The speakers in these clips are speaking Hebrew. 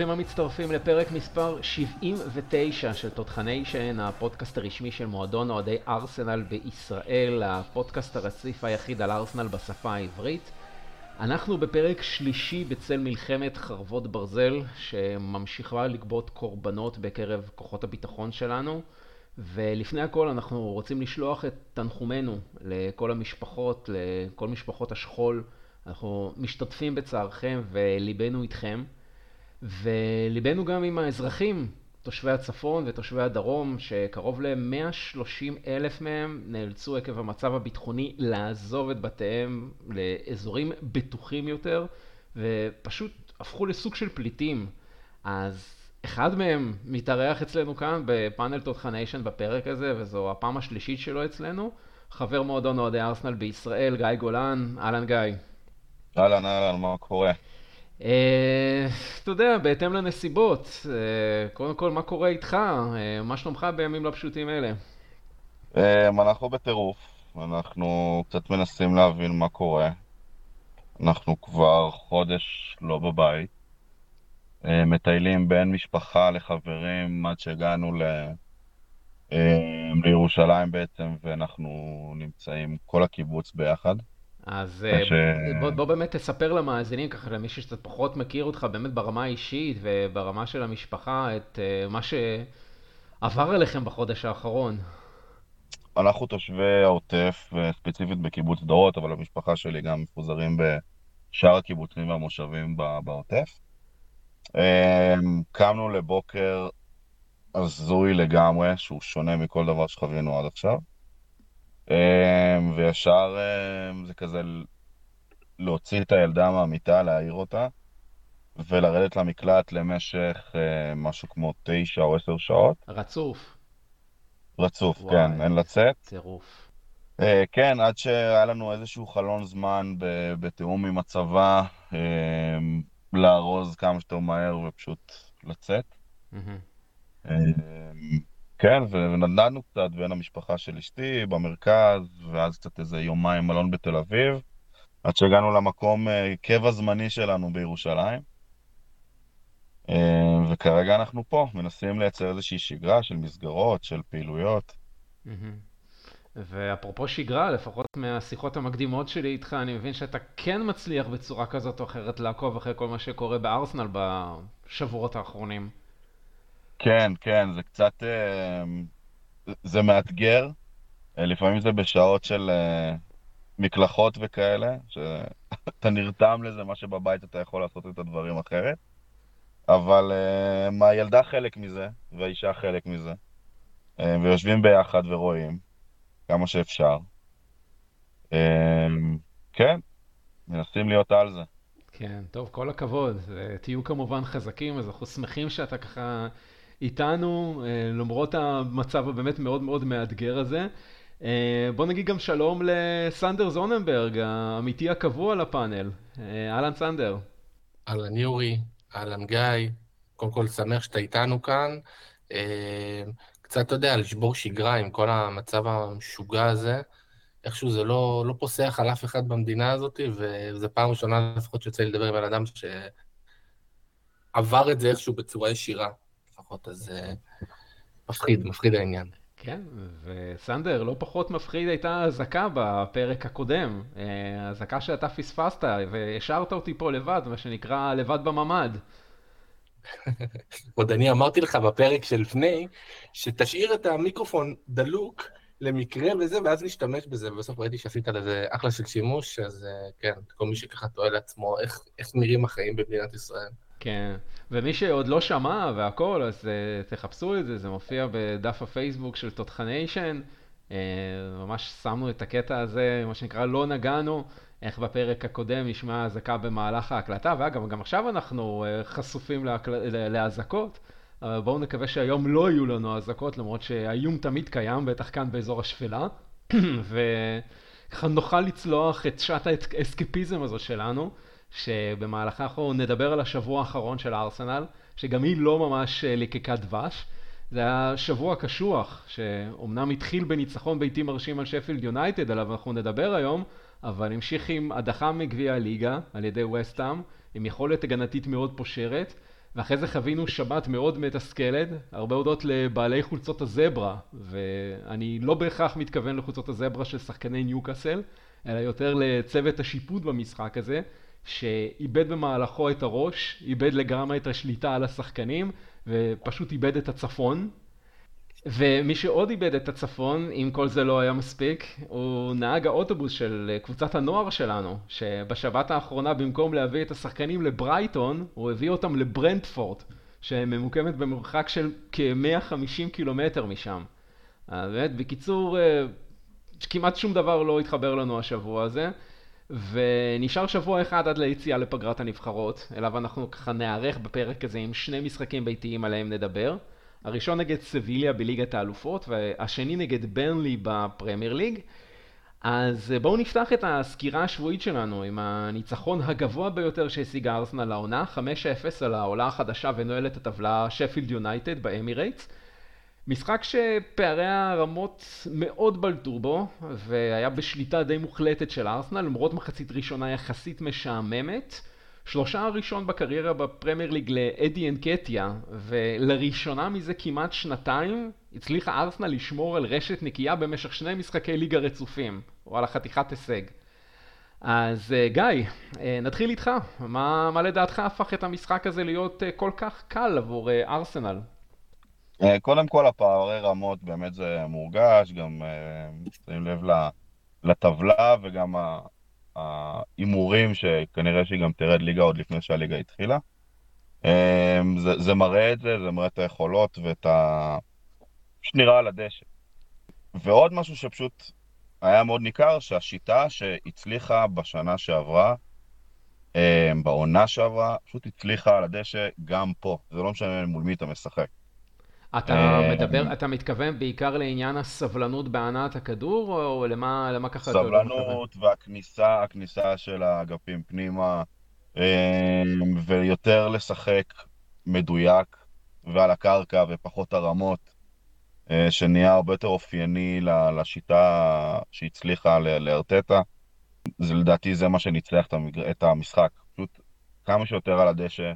ברוכים המצטרפים לפרק מספר 79 של תותחניישן, הפודקאסט הרשמי של מועדון אוהדי ארסנל בישראל, הפודקאסט הרציף היחיד על ארסנל בשפה העברית. אנחנו בפרק שלישי בצל מלחמת חרבות ברזל, שממשיכה לגבות קורבנות בקרב כוחות הביטחון שלנו. ולפני הכל אנחנו רוצים לשלוח את תנחומינו לכל המשפחות, לכל משפחות השכול. אנחנו משתתפים בצערכם וליבנו איתכם. וליבנו גם עם האזרחים, תושבי הצפון ותושבי הדרום, שקרוב ל-130 אלף מהם נאלצו עקב המצב הביטחוני לעזוב את בתיהם לאזורים בטוחים יותר, ופשוט הפכו לסוג של פליטים. אז אחד מהם מתארח אצלנו כאן בפאנל תותחניישן בפרק הזה, וזו הפעם השלישית שלו אצלנו. חבר מועדון אוהדי ארסנל בישראל, גיא גולן. אהלן גיא. אהלן, אהלן, מה קורה? אה, אתה יודע, בהתאם לנסיבות. אה, קודם כל, מה קורה איתך? אה, מה שלומך בימים לא פשוטים אלה? אנחנו בטירוף. אנחנו קצת מנסים להבין מה קורה. אנחנו כבר חודש לא בבית. מטיילים בין משפחה לחברים עד שהגענו ל... לירושלים בעצם, ואנחנו נמצאים כל הקיבוץ ביחד. אז ש... בוא, בוא באמת תספר למאזינים, ככה למי שקצת פחות מכיר אותך, באמת ברמה האישית וברמה של המשפחה, את uh, מה שעבר עליכם בחודש האחרון. אנחנו תושבי העוטף, ספציפית בקיבוץ דורות, אבל המשפחה שלי גם מפוזרים בשאר הקיבוצים והמושבים בעוטף. אמ, קמנו לבוקר הזוי לגמרי, שהוא שונה מכל דבר שחווינו עד עכשיו. אמ, וישר אמ, זה כזה להוציא את הילדה מהמיטה, להעיר אותה, ולרדת למקלט למשך אמ, משהו כמו תשע או עשר שעות. רצוף. רצוף, וואי, כן, אין לצאת. טירוף. אה, כן, עד שהיה לנו איזשהו חלון זמן בתיאום עם הצבא, לארוז כמה שיותר מהר ופשוט לצאת. Mm-hmm. כן, ונדדנו קצת בין המשפחה של אשתי במרכז, ואז קצת איזה יומיים מלון בתל אביב, עד שהגענו למקום אה, קבע זמני שלנו בירושלים. אה, וכרגע אנחנו פה, מנסים לייצר איזושהי שגרה של מסגרות, של פעילויות. ואפרופו שגרה, לפחות מהשיחות המקדימות שלי איתך, אני מבין שאתה כן מצליח בצורה כזאת או אחרת לעקוב אחרי כל מה שקורה בארסנל בשבועות האחרונים. כן, כן, זה קצת... אה, זה מאתגר. אה, לפעמים זה בשעות של אה, מקלחות וכאלה, שאתה נרתם לזה, מה שבבית אתה יכול לעשות את הדברים אחרת. אבל הילדה חלק מזה, והאישה חלק מזה. ויושבים ביחד ורואים כמה שאפשר. כן, מנסים להיות על זה. כן, טוב, כל הכבוד. תהיו כמובן חזקים, אז אנחנו שמחים שאתה ככה איתנו, אה, למרות המצב הבאמת מאוד מאוד מאתגר הזה. אה, בוא נגיד גם שלום לסנדר זוננברג, האמיתי הקבוע לפאנל. אה, אהלן סנדר. אהלן יורי, אהלן גיא, קודם כל שמח שאתה איתנו כאן. קצת, אתה יודע, לשבור שגרה עם כל המצב המשוגע הזה. איכשהו זה לא, לא פוסח על אף אחד במדינה הזאת, וזו פעם ראשונה לפחות שיוצא לי לדבר עם בן אדם שעבר את זה איכשהו בצורה ישירה. לפחות, אז אה, מפחיד, מפחיד העניין. כן, וסנדר, לא פחות מפחיד הייתה אזעקה בפרק הקודם. אה, אזעקה שאתה פספסת והשארת אותי פה לבד, מה שנקרא לבד בממ"ד. עוד אני אמרתי לך בפרק שלפני, שתשאיר את המיקרופון דלוק למקרה וזה, ואז נשתמש בזה, ובסוף ראיתי שעשית לזה אחלה של שימוש, אז אה, כן, כל מי שככה תוהה לעצמו איך, איך נראים החיים במדינת ישראל. כן, ומי שעוד לא שמע והכל, אז uh, תחפשו את זה, זה מופיע בדף הפייסבוק של תותחניישן. Uh, ממש שמנו את הקטע הזה, מה שנקרא לא נגענו, איך בפרק הקודם נשמע אזעקה במהלך ההקלטה, ואגב, גם עכשיו אנחנו uh, חשופים להקל... לאזעקות. אבל בואו נקווה שהיום לא יהיו לנו אזעקות, למרות שהאיום תמיד קיים, בטח כאן באזור השפלה. וככה נוכל לצלוח את שעת האסקפיזם הזו שלנו. שבמהלכה אנחנו נדבר על השבוע האחרון של הארסנל, שגם היא לא ממש אה, ליקקת דבש. זה היה שבוע קשוח, שאומנם התחיל בניצחון ביתי מרשים על שפילד יונייטד, עליו אנחנו נדבר היום, אבל המשיך עם הדחה מגביע הליגה על ידי וסטאם, עם יכולת הגנתית מאוד פושרת, ואחרי זה חווינו שבת מאוד מתסכלת, הרבה הודות לבעלי חולצות הזברה, ואני לא בהכרח מתכוון לחולצות הזברה של שחקני ניוקאסל, אלא יותר לצוות השיפוט במשחק הזה, שאיבד במהלכו את הראש, איבד לגמרי את השליטה על השחקנים, ופשוט איבד את הצפון. ומי שעוד איבד את הצפון, אם כל זה לא היה מספיק, הוא נהג האוטובוס של קבוצת הנוער שלנו, שבשבת האחרונה במקום להביא את השחקנים לברייטון, הוא הביא אותם לברנדפורט, שממוקמת במרחק של כ-150 קילומטר משם. באמת, בקיצור, אה, כמעט שום דבר לא התחבר לנו השבוע הזה. ונשאר שבוע אחד עד ליציאה לפגרת הנבחרות, אליו אנחנו ככה נערך בפרק הזה עם שני משחקים ביתיים עליהם נדבר. הראשון נגד סביליה בליגת האלופות, והשני נגד ברנלי בפרמייר ליג. אז בואו נפתח את הסקירה השבועית שלנו עם הניצחון הגבוה ביותר שהשיגה ארסנל לעונה, 5-0 על העולה החדשה ונועלת הטבלה שפילד יונייטד באמירייטס. משחק שפערי הרמות מאוד בלטו בו, והיה בשליטה די מוחלטת של ארסנל, למרות מחצית ראשונה יחסית משעממת. שלושה הראשון בקריירה בפרמייר ליג לאדי אנקטיה, ולראשונה מזה כמעט שנתיים הצליחה ארסנל לשמור על רשת נקייה במשך שני משחקי ליגה רצופים, או על החתיכת הישג. אז אה, גיא, אה, נתחיל איתך. מה, מה לדעתך הפך את המשחק הזה להיות אה, כל כך קל עבור ארסנל? קודם כל הפערי רמות באמת זה מורגש, גם שים לב לטבלה וגם ההימורים שכנראה שהיא גם תרד ליגה עוד לפני שהליגה התחילה. זה, זה מראה את זה, זה מראה את היכולות ואת ה... נראה על הדשא. ועוד משהו שפשוט היה מאוד ניכר, שהשיטה שהצליחה בשנה שעברה, בעונה שעברה, פשוט הצליחה על הדשא גם פה. זה לא משנה מול מי אתה משחק. אתה אה, מדבר, אתה מתכוון בעיקר לעניין הסבלנות בהנעת הכדור, או למה, למה ככה אתה לא מתכוון? סבלנות והכניסה, הכניסה של האגפים פנימה, אה, ויותר לשחק מדויק ועל הקרקע ופחות הרמות, אה, שנהיה הרבה יותר אופייני לשיטה שהצליחה לארטטה. זה לדעתי זה מה שניצח את המשחק. פשוט כמה שיותר על הדשא,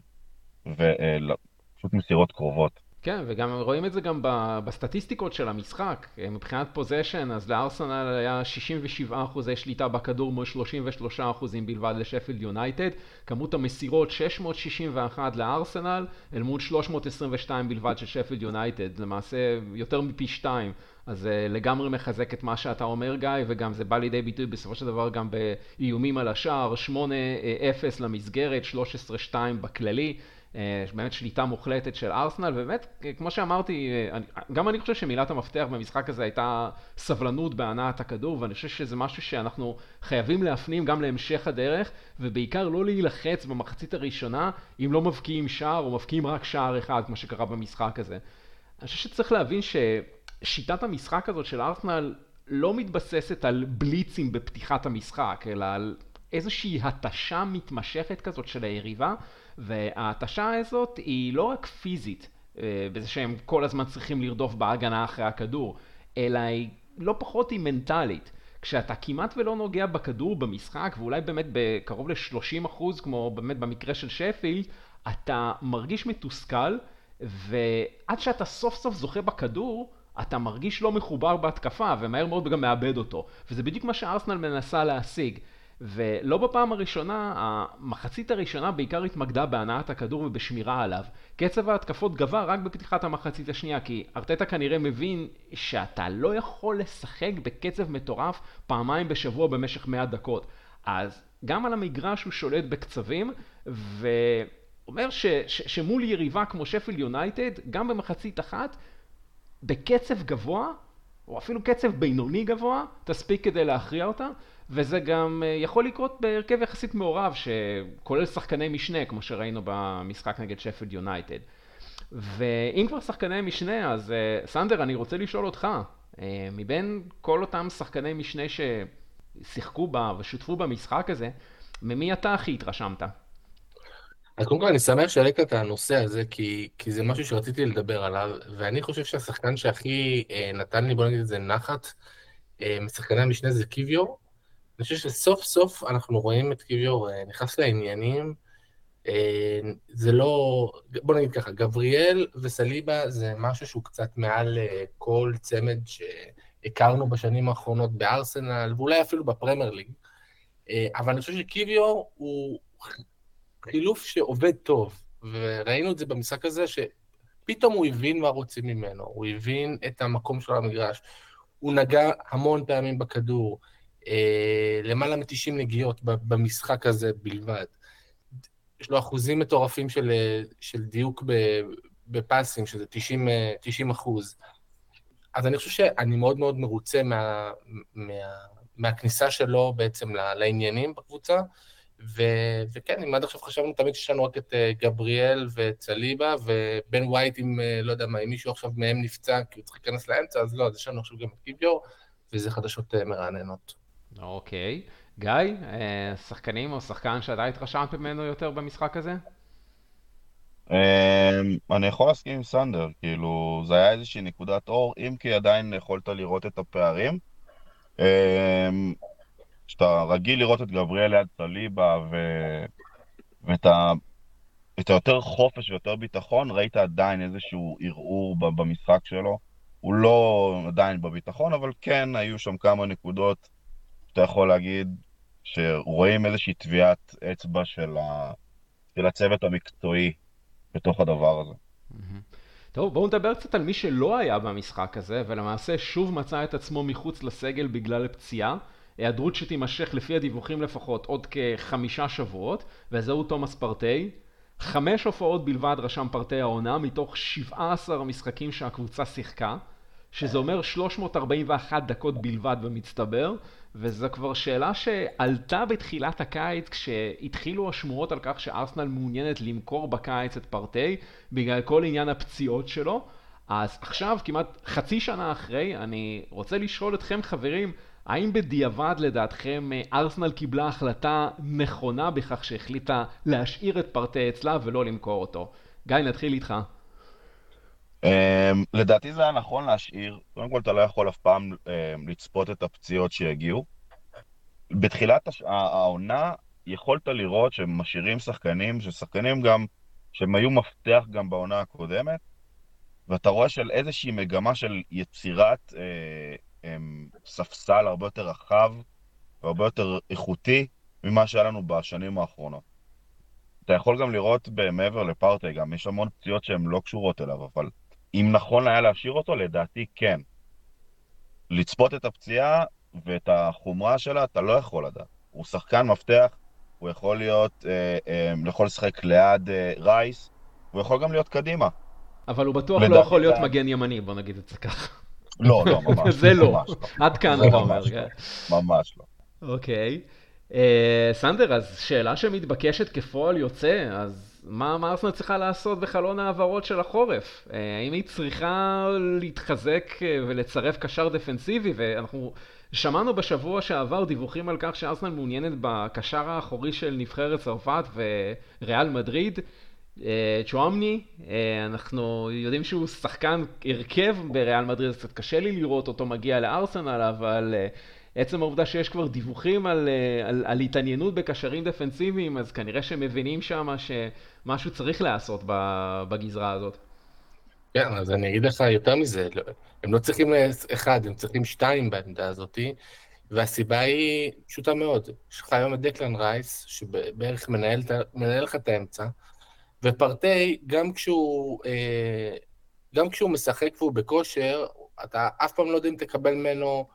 ופשוט מסירות קרובות. כן, וגם רואים את זה גם בסטטיסטיקות של המשחק. מבחינת פוזיישן, אז לארסנל היה 67 אחוזי שליטה בכדור מול 33 אחוזים בלבד לשפילד יונייטד. כמות המסירות 661 לארסנל, אל מול 322 בלבד של שפילד יונייטד. למעשה יותר מפי שתיים. אז זה לגמרי מחזק את מה שאתה אומר גיא, וגם זה בא לידי ביטוי בסופו של דבר גם באיומים על השער, 8-0 למסגרת, 13-2 בכללי. אה, באמת שליטה מוחלטת של ארסנל, ובאמת, כמו שאמרתי, אה, גם אני חושב שמילת המפתח במשחק הזה הייתה סבלנות בהנעת הכדור, ואני חושב שזה משהו שאנחנו חייבים להפנים גם להמשך הדרך, ובעיקר לא להילחץ במחצית הראשונה אם לא מבקיעים שער או מבקיעים רק שער אחד, כמו שקרה במשחק הזה. אני חושב שצריך להבין ששיטת המשחק הזאת של ארסנל לא מתבססת על בליצים בפתיחת המשחק, אלא על איזושהי התשה מתמשכת כזאת של היריבה. וההתשה הזאת היא לא רק פיזית, אה, בזה שהם כל הזמן צריכים לרדוף בהגנה אחרי הכדור, אלא היא לא פחות היא מנטלית. כשאתה כמעט ולא נוגע בכדור במשחק, ואולי באמת בקרוב ל-30 אחוז, כמו באמת במקרה של שפילד, אתה מרגיש מתוסכל, ועד שאתה סוף סוף זוכה בכדור, אתה מרגיש לא מחובר בהתקפה, ומהר מאוד גם מאבד אותו. וזה בדיוק מה שארסנל מנסה להשיג. ולא בפעם הראשונה, המחצית הראשונה בעיקר התמקדה בהנעת הכדור ובשמירה עליו. קצב ההתקפות גבר רק בפתיחת המחצית השנייה, כי ארטטה כנראה מבין שאתה לא יכול לשחק בקצב מטורף פעמיים בשבוע במשך 100 דקות. אז גם על המגרש הוא שולט בקצבים, ואומר ש, ש, שמול יריבה כמו שפל יונייטד, גם במחצית אחת, בקצב גבוה, או אפילו קצב בינוני גבוה, תספיק כדי להכריע אותה. וזה גם אה, יכול לקרות בהרכב יחסית מעורב, שכולל שחקני משנה, כמו שראינו במשחק נגד שפלד יונייטד. ואם כבר שחקני משנה, אז אה, סנדר, אני רוצה לשאול אותך, אה, מבין כל אותם שחקני משנה ששיחקו בה ושותפו במשחק הזה, ממי אתה הכי התרשמת? אז קודם כל אני שמח שהעלית את הנושא הזה, כי, כי זה משהו שרציתי לדבר עליו, ואני חושב שהשחקן שהכי אה, נתן לי, בוא נגיד את זה, נחת, אה, משחקני המשנה זה קיוויור, אני חושב שסוף סוף אנחנו רואים את קיוויור אה, נכנס לעניינים, זה לא, בוא נגיד ככה, גבריאל וסליבה זה משהו שהוא קצת מעל כל צמד שהכרנו בשנים האחרונות בארסנל, ואולי אפילו בפרמייר ליג. אבל אני חושב שקיוויור הוא חילוף שעובד טוב, וראינו את זה במשחק הזה, שפתאום הוא הבין מה רוצים ממנו, הוא הבין את המקום שלו במגרש, הוא נגע המון פעמים בכדור, אה, למעלה מ-90 נגיעות במשחק הזה בלבד. יש לו אחוזים מטורפים של, של דיוק בפסים, שזה 90, 90 אחוז. אז אני חושב שאני מאוד מאוד מרוצה מה, מה, מהכניסה שלו בעצם לעניינים בקבוצה. ו, וכן, אם עד עכשיו חשבנו תמיד שיש לנו רק את uh, גבריאל ואת סליבה, ובן ווייט, אם, uh, לא יודע מה, אם מישהו עכשיו מהם נפצע כי הוא צריך להיכנס לאמצע, אז לא, אז יש לנו עכשיו גם את קיביור, וזה חדשות uh, מרעננות. אוקיי. גיא, שחקנים או שחקן שאתה התרשמת ממנו יותר במשחק הזה? אמ, אני יכול להסכים עם סנדר, כאילו, זה היה איזושהי נקודת אור, אם כי עדיין יכולת לראות את הפערים. שאתה רגיל לראות את גבריאל ליד סליבה ו... ואת ה... את היותר חופש ויותר ביטחון, ראית עדיין איזשהו ערעור במשחק שלו. הוא לא עדיין בביטחון, אבל כן היו שם כמה נקודות שאתה יכול להגיד שרואים איזושהי טביעת אצבע של, ה... של הצוות המקצועי בתוך הדבר הזה. טוב, בואו נדבר קצת על מי שלא היה במשחק הזה, ולמעשה שוב מצא את עצמו מחוץ לסגל בגלל פציעה. היעדרות שתימשך לפי הדיווחים לפחות עוד כחמישה שבועות, וזהו תומאס פרטי. חמש הופעות בלבד רשם פרטי העונה מתוך 17 המשחקים שהקבוצה שיחקה, שזה אומר 341 דקות בלבד במצטבר, וזו כבר שאלה שעלתה בתחילת הקיץ כשהתחילו השמועות על כך שארסנל מעוניינת למכור בקיץ את פרטי בגלל כל עניין הפציעות שלו. אז עכשיו, כמעט חצי שנה אחרי, אני רוצה לשאול אתכם חברים, האם בדיעבד לדעתכם ארסנל קיבלה החלטה נכונה בכך שהחליטה להשאיר את פרטי אצלה ולא למכור אותו? גיא, נתחיל איתך. Um, לדעתי זה היה נכון להשאיר, קודם כל אתה לא יכול אף פעם um, לצפות את הפציעות שיגיעו. בתחילת. העונה יכולת לראות שהם משאירים שחקנים, ששחקנים גם, שהם היו מפתח גם בעונה הקודמת, ואתה רואה של איזושהי מגמה של יצירת uh, ספסל הרבה יותר רחב והרבה יותר איכותי ממה שהיה לנו בשנים האחרונות. אתה יכול גם לראות מעבר לפרטי, גם יש המון פציעות שהן לא קשורות אליו, אבל אם נכון היה להשאיר אותו, לדעתי כן. לצפות את הפציעה ואת החומרה שלה, אתה לא יכול לדעת. הוא שחקן מפתח, הוא יכול להיות, אה, אה, יכול לשחק ליד אה, רייס, הוא יכול גם להיות קדימה. אבל הוא בטוח לא יכול להיות מגן ימני, בוא נגיד את זה ככה. לא, לא, ממש. זה לא. עד כאן אתה אומר. לא. כן. ממש לא. אוקיי. אה, סנדר, אז שאלה שמתבקשת כפועל יוצא, אז מה ארסנל צריכה לעשות בחלון ההעברות של החורף? אה, האם היא צריכה להתחזק אה, ולצרף קשר דפנסיבי? ואנחנו שמענו בשבוע שעבר דיווחים על כך שארסנל מעוניינת בקשר האחורי של נבחרת צרפת וריאל מדריד. אה, צ'ואמני, אה, אנחנו יודעים שהוא שחקן הרכב בריאל מדריד, קצת קשה לי לראות אותו מגיע לארסנל, אבל אה, עצם העובדה שיש כבר דיווחים על, על, על התעניינות בקשרים דפנסיביים, אז כנראה שמבינים שם שמשהו צריך לעשות בגזרה הזאת. כן, אז אני אגיד לך יותר מזה, לא, הם לא צריכים אחד, הם צריכים שתיים בעמדה הזאתי, והסיבה היא פשוטה מאוד. יש לך היום את דקלן רייס, שבערך מנהל לך את האמצע, ופרטי, גם כשהוא, אה, גם כשהוא משחק והוא בכושר, אתה אף פעם לא יודע אם תקבל ממנו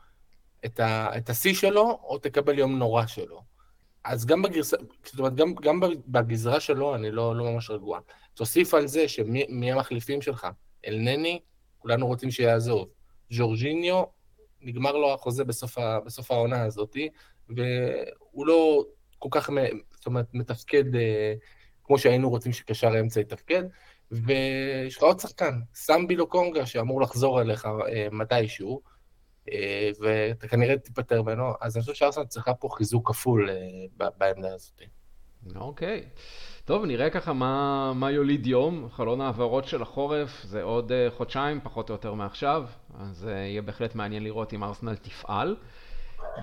את, ה, את השיא שלו, או תקבל יום נורא שלו. אז גם בגרסה, זאת אומרת, גם, גם בגזרה שלו אני לא, לא ממש רגוע. תוסיף על זה שמי המחליפים שלך? אלנני, כולנו רוצים שיעזוב. ג'ורג'יניו, נגמר לו החוזה בסוף, ה, בסוף העונה הזאת, והוא לא כל כך, זאת אומרת, מתפקד אה, כמו שהיינו רוצים שקשר האמצע יתפקד, ויש לך עוד שחקן, סמבי לוקונגה, שאמור לחזור אליך אה, מתישהו, אה, ואתה כנראה תיפטר ממנו, אז אני חושב שארסנל צריכה פה חיזוק כפול אה, בעמדה הזאת. אוקיי. טוב, נראה ככה מה, מה יוליד יום, חלון העברות של החורף, זה עוד uh, חודשיים, פחות או יותר מעכשיו, אז uh, יהיה בהחלט מעניין לראות אם ארסנל תפעל.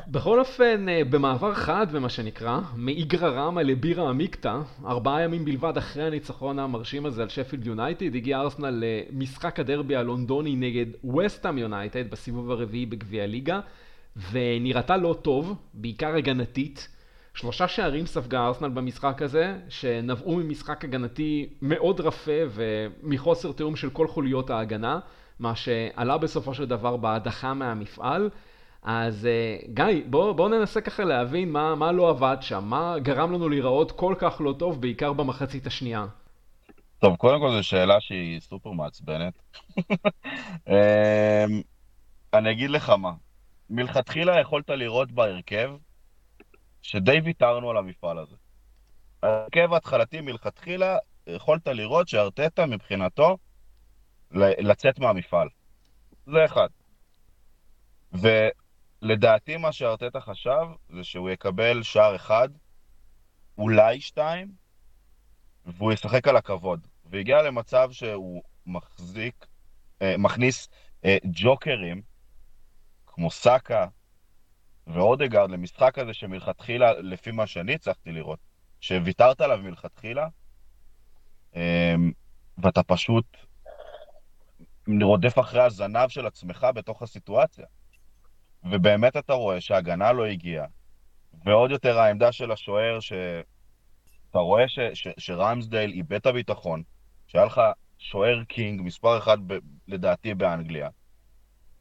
בכל אופן, אה, במעבר חד, במה שנקרא, מאיגרא רמא לבירא עמיקתא, ארבעה ימים בלבד אחרי הניצחון המרשים הזה על שפילד יונייטד, הגיע ארסנל למשחק הדרבי הלונדוני נגד וסטאם יונייטד בסיבוב הרביעי בגביע הליגה, ונראתה לא טוב, בעיקר הגנתית. שלושה שערים ספגה ארסנל במשחק הזה, שנבעו ממשחק הגנתי מאוד רפה ומחוסר תיאום של כל חוליות ההגנה, מה שעלה בסופו של דבר בהדחה מהמפעל. אז אה, גיא, בואו בוא ננסה ככה להבין מה, מה לא עבד שם, מה גרם לנו להיראות כל כך לא טוב, בעיקר במחצית השנייה. טוב, קודם כל זו שאלה שהיא סופר מעצבנת. אמ, אני אגיד לך מה, מלכתחילה יכולת לראות בהרכב שדי ויתרנו על המפעל הזה. ההרכב ההתחלתי מלכתחילה, יכולת לראות שארטטה מבחינתו לצאת מהמפעל. זה אחד. ולדעתי מה שארטטה חשב זה שהוא יקבל שער אחד, אולי שתיים, והוא ישחק על הכבוד. והגיע למצב שהוא מחזיק, אה, מכניס אה, ג'וקרים, כמו סאקה, ואודגרד למשחק הזה שמלכתחילה, לפי מה שאני הצלחתי לראות, שוויתרת עליו מלכתחילה, אמ, ואתה פשוט רודף אחרי הזנב של עצמך בתוך הסיטואציה. ובאמת אתה רואה שההגנה לא הגיעה, ועוד יותר העמדה של השוער, שאתה רואה ש... ש... שרמסדייל איבד את הביטחון, שהיה לך שוער קינג, מספר אחד ב... לדעתי באנגליה,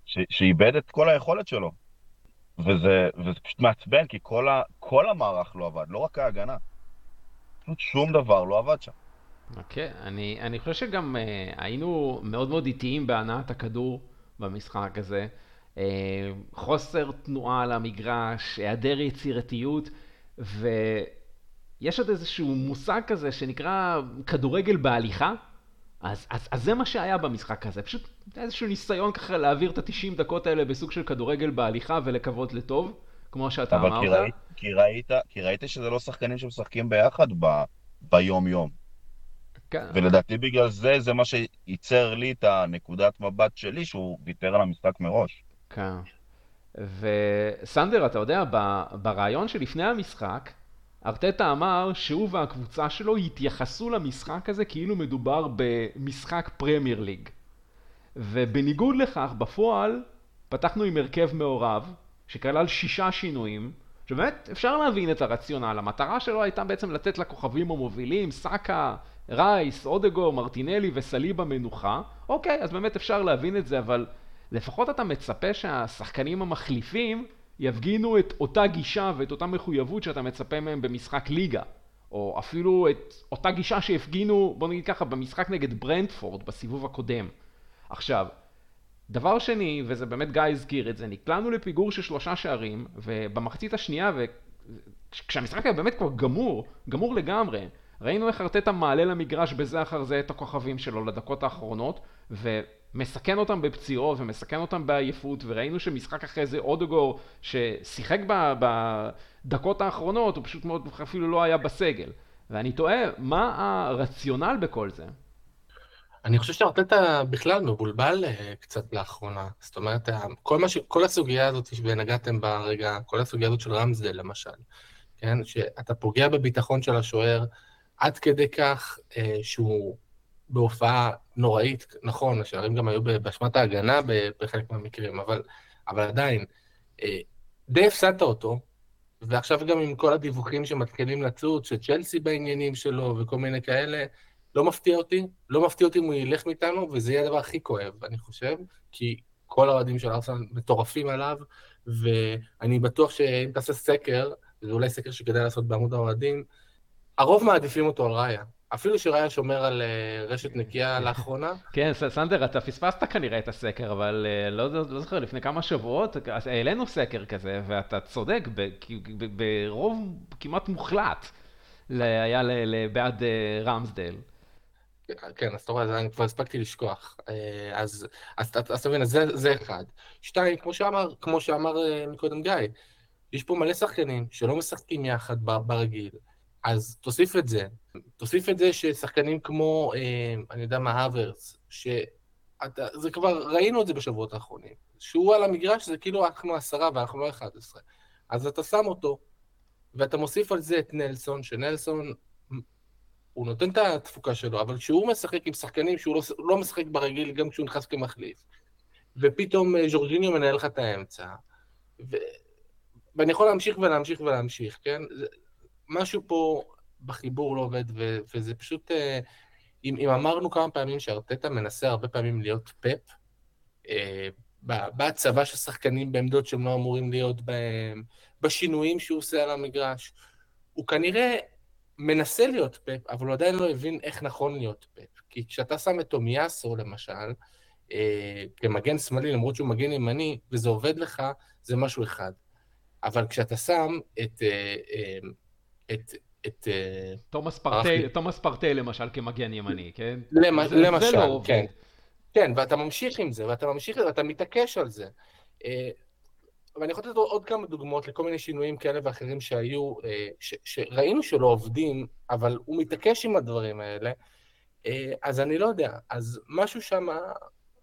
ש... שאיבד את כל היכולת שלו. וזה, וזה פשוט מעצבן, כי כל, ה, כל המערך לא עבד, לא רק ההגנה. פשוט שום דבר לא עבד שם. אוקיי, okay, אני, אני חושב שגם uh, היינו מאוד מאוד איטיים בהנעת הכדור במשחק הזה. Uh, חוסר תנועה על המגרש, היעדר יצירתיות, ויש עוד איזשהו מושג כזה שנקרא כדורגל בהליכה. אז, אז, אז זה מה שהיה במשחק הזה, פשוט איזשהו ניסיון ככה להעביר את ה-90 דקות האלה בסוג של כדורגל בהליכה ולקוות לטוב, כמו שאתה אבל אמרת. אבל כי, כי, ראית, כי ראית שזה לא שחקנים שמשחקים ביחד ב, ביום-יום. כן. ולדעתי בגלל זה, זה מה שייצר לי את הנקודת מבט שלי, שהוא ויתר על המשחק מראש. כן. וסנדר, אתה יודע, ברעיון שלפני המשחק, ארטטה אמר שהוא והקבוצה שלו יתייחסו למשחק הזה כאילו מדובר במשחק פרמייר ליג. ובניגוד לכך, בפועל, פתחנו עם הרכב מעורב, שכלל שישה שינויים, שבאמת אפשר להבין את הרציונל. המטרה שלו הייתה בעצם לתת לכוכבים המובילים, סאקה, רייס, אודגו, מרטינלי וסליבה מנוחה. אוקיי, אז באמת אפשר להבין את זה, אבל לפחות אתה מצפה שהשחקנים המחליפים יפגינו את אותה גישה ואת אותה מחויבות שאתה מצפה מהם במשחק ליגה. או אפילו את אותה גישה שהפגינו, בוא נגיד ככה, במשחק נגד ברנדפורד בסיבוב הקודם. עכשיו, דבר שני, וזה באמת גיא הזכיר את זה, נקלענו לפיגור של שלושה שערים, ובמחצית השנייה, וכשהמשחק היה באמת כבר גמור, גמור לגמרי, ראינו איך ארטטה מעלה למגרש בזה אחר זה את הכוכבים שלו לדקות האחרונות, ו... מסכן אותם בפציעות ומסכן אותם בעייפות, וראינו שמשחק אחרי זה אודוגור ששיחק בדקות האחרונות, הוא פשוט מאוד אפילו לא היה בסגל. ואני תוהה, מה הרציונל בכל זה? אני חושב שארטטה בכלל מבולבל אה, קצת לאחרונה. זאת אומרת, כל, ש... כל הסוגיה הזאת שנגעתם בה רגע, כל הסוגיה הזאת של רמזדל למשל, כן? שאתה פוגע בביטחון של השוער עד כדי כך אה, שהוא בהופעה נוראית, נכון, השערים גם היו באשמת ההגנה בחלק מהמקרים, אבל, אבל עדיין, אה, די הפסדת אותו, ועכשיו גם עם כל הדיווחים שמתחילים לצוץ, שצ'לסי בעניינים שלו וכל מיני כאלה, לא מפתיע אותי, לא מפתיע אותי אם הוא ילך מאיתנו, וזה יהיה הדבר הכי כואב, אני חושב, כי כל האוהדים של ארסנל מטורפים עליו, ואני בטוח שאם תעשה סקר, זה אולי סקר שכדאי לעשות בעמוד האוהדים, הרוב מעדיפים אותו על ראיה. אפילו שראיה שומר על אה, רשת נקייה לאחרונה. כן, סנדר, אתה פספסת כנראה את הסקר, אבל אה, לא, לא זוכר, לפני כמה שבועות העלינו סקר כזה, ואתה צודק, ברוב כמעט מוחלט היה בעד אה, רמסדל. כן, אז אתה רואה, אני כבר הספקתי לשכוח. אז אתה מבין, זה אחד. שתיים, כמו שאמר מקודם גיא, יש פה מלא שחקנים שלא משחקים יחד ברגיל. אז תוסיף את זה. תוסיף את זה ששחקנים כמו, אה, אני יודע מה, האוורס, שזה כבר, ראינו את זה בשבועות האחרונים. שהוא על המגרש זה כאילו אנחנו עשרה ואנחנו לא אחד עשרה. אז אתה שם אותו, ואתה מוסיף על זה את נלסון, שנלסון, הוא נותן את התפוקה שלו, אבל כשהוא משחק עם שחקנים שהוא לא, לא משחק ברגיל גם כשהוא נכנס כמחליף, ופתאום אה, ז'ורג'יניו מנהל לך את האמצע, ו... ואני יכול להמשיך ולהמשיך ולהמשיך, כן? משהו פה בחיבור לא עובד, ו... וזה פשוט... אה, אם, אם אמרנו כמה פעמים שארטטה מנסה הרבה פעמים להיות פאפ, אה, בהצבה של שחקנים בעמדות שהם לא אמורים להיות בהם, בשינויים שהוא עושה על המגרש. הוא כנראה מנסה להיות פפ, אבל הוא עדיין לא הבין איך נכון להיות פפ. כי כשאתה שם את טומיאסו, למשל, אה, כמגן שמאלי, למרות שהוא מגן ימני, וזה עובד לך, זה משהו אחד. אבל כשאתה שם את... אה, אה, את את... אה, תומאס פארטיי, תומאס פארטיי למשל כמגן ימני, כן? למ, זה, למשל, זה לא כן. כן, ואתה ממשיך עם זה, ואתה ממשיך, ואתה מתעקש על זה. אה, ואני יכול לתת עוד כמה דוגמאות לכל מיני שינויים כאלה ואחרים שהיו, אה, ש, שראינו שלא עובדים, אבל הוא מתעקש עם הדברים האלה, אז אני לא יודע, אז משהו שם,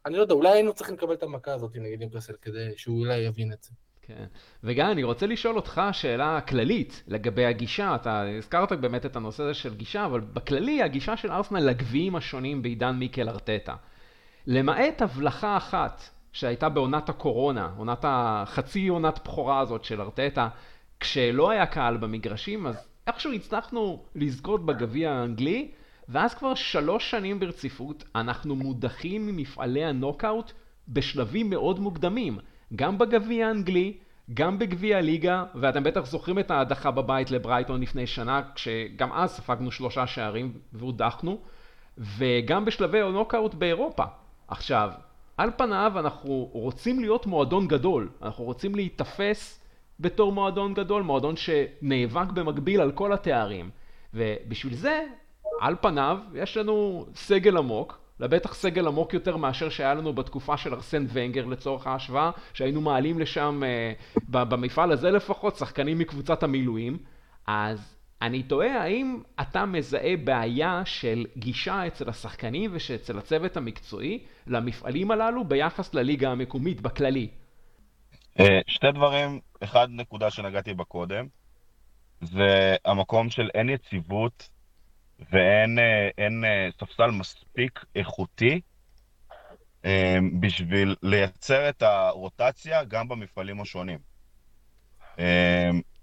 אני לא יודע, אולי היינו צריכים לקבל את המכה הזאת, נגיד עם קרסל, כדי שהוא אולי יבין את זה. כן. וגם אני רוצה לשאול אותך שאלה כללית לגבי הגישה. אתה הזכרת באמת את הנושא הזה של גישה, אבל בכללי הגישה של ארסנל לגביעים השונים בעידן מיקל ארטטה. למעט הבלחה אחת שהייתה בעונת הקורונה, עונת החצי עונת בכורה הזאת של ארטטה, כשלא היה קהל במגרשים, אז איכשהו הצלחנו לזכות בגביע האנגלי, ואז כבר שלוש שנים ברציפות אנחנו מודחים ממפעלי הנוקאוט בשלבים מאוד מוקדמים. גם בגביע האנגלי, גם בגביע הליגה, ואתם בטח זוכרים את ההדחה בבית לברייטון לפני שנה, כשגם אז ספגנו שלושה שערים והודחנו, וגם בשלבי הנוקאוט באירופה. עכשיו, על פניו אנחנו רוצים להיות מועדון גדול, אנחנו רוצים להיתפס בתור מועדון גדול, מועדון שנאבק במקביל על כל התארים. ובשביל זה, על פניו, יש לנו סגל עמוק, לבטח סגל עמוק יותר מאשר שהיה לנו בתקופה של ארסן ונגר לצורך ההשוואה, שהיינו מעלים לשם, אה, במפעל הזה לפחות, שחקנים מקבוצת המילואים. אז אני תוהה האם אתה מזהה בעיה של גישה אצל השחקנים ושאצל הצוות המקצועי למפעלים הללו ביחס לליגה המקומית בכללי. אה, שתי דברים, אחד נקודה שנגעתי בה קודם, זה המקום של אין יציבות ואין אה, אין אה, ספסל מספיק איכותי אה, בשביל לייצר את הרוטציה גם במפעלים השונים.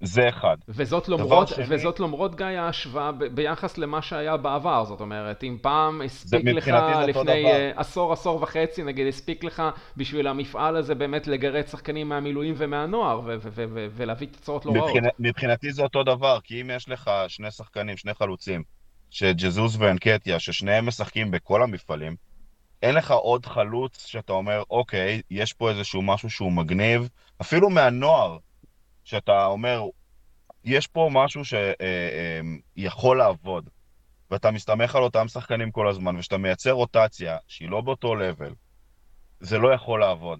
זה אחד. וזאת למרות, שני... וזאת למרות גיא ההשוואה ב- ביחס למה שהיה בעבר, זאת אומרת, אם פעם הספיק לך לפני uh, עשור, עשור וחצי, נגיד, הספיק לך בשביל המפעל הזה באמת לגרד שחקנים מהמילואים ומהנוער ו- ו- ו- ולהביא תוצאות לא רעות. מבחינתי זה אותו דבר, כי אם יש לך שני שחקנים, שני חלוצים, שג'זוס ואנקטיה, ששניהם משחקים בכל המפעלים, אין לך עוד חלוץ שאתה אומר, אוקיי, יש פה איזשהו משהו שהוא מגניב, אפילו מהנוער, שאתה אומר, יש פה משהו שיכול אה, אה, לעבוד, ואתה מסתמך על אותם שחקנים כל הזמן, ושאתה מייצר רוטציה שהיא לא באותו לבל, זה לא יכול לעבוד.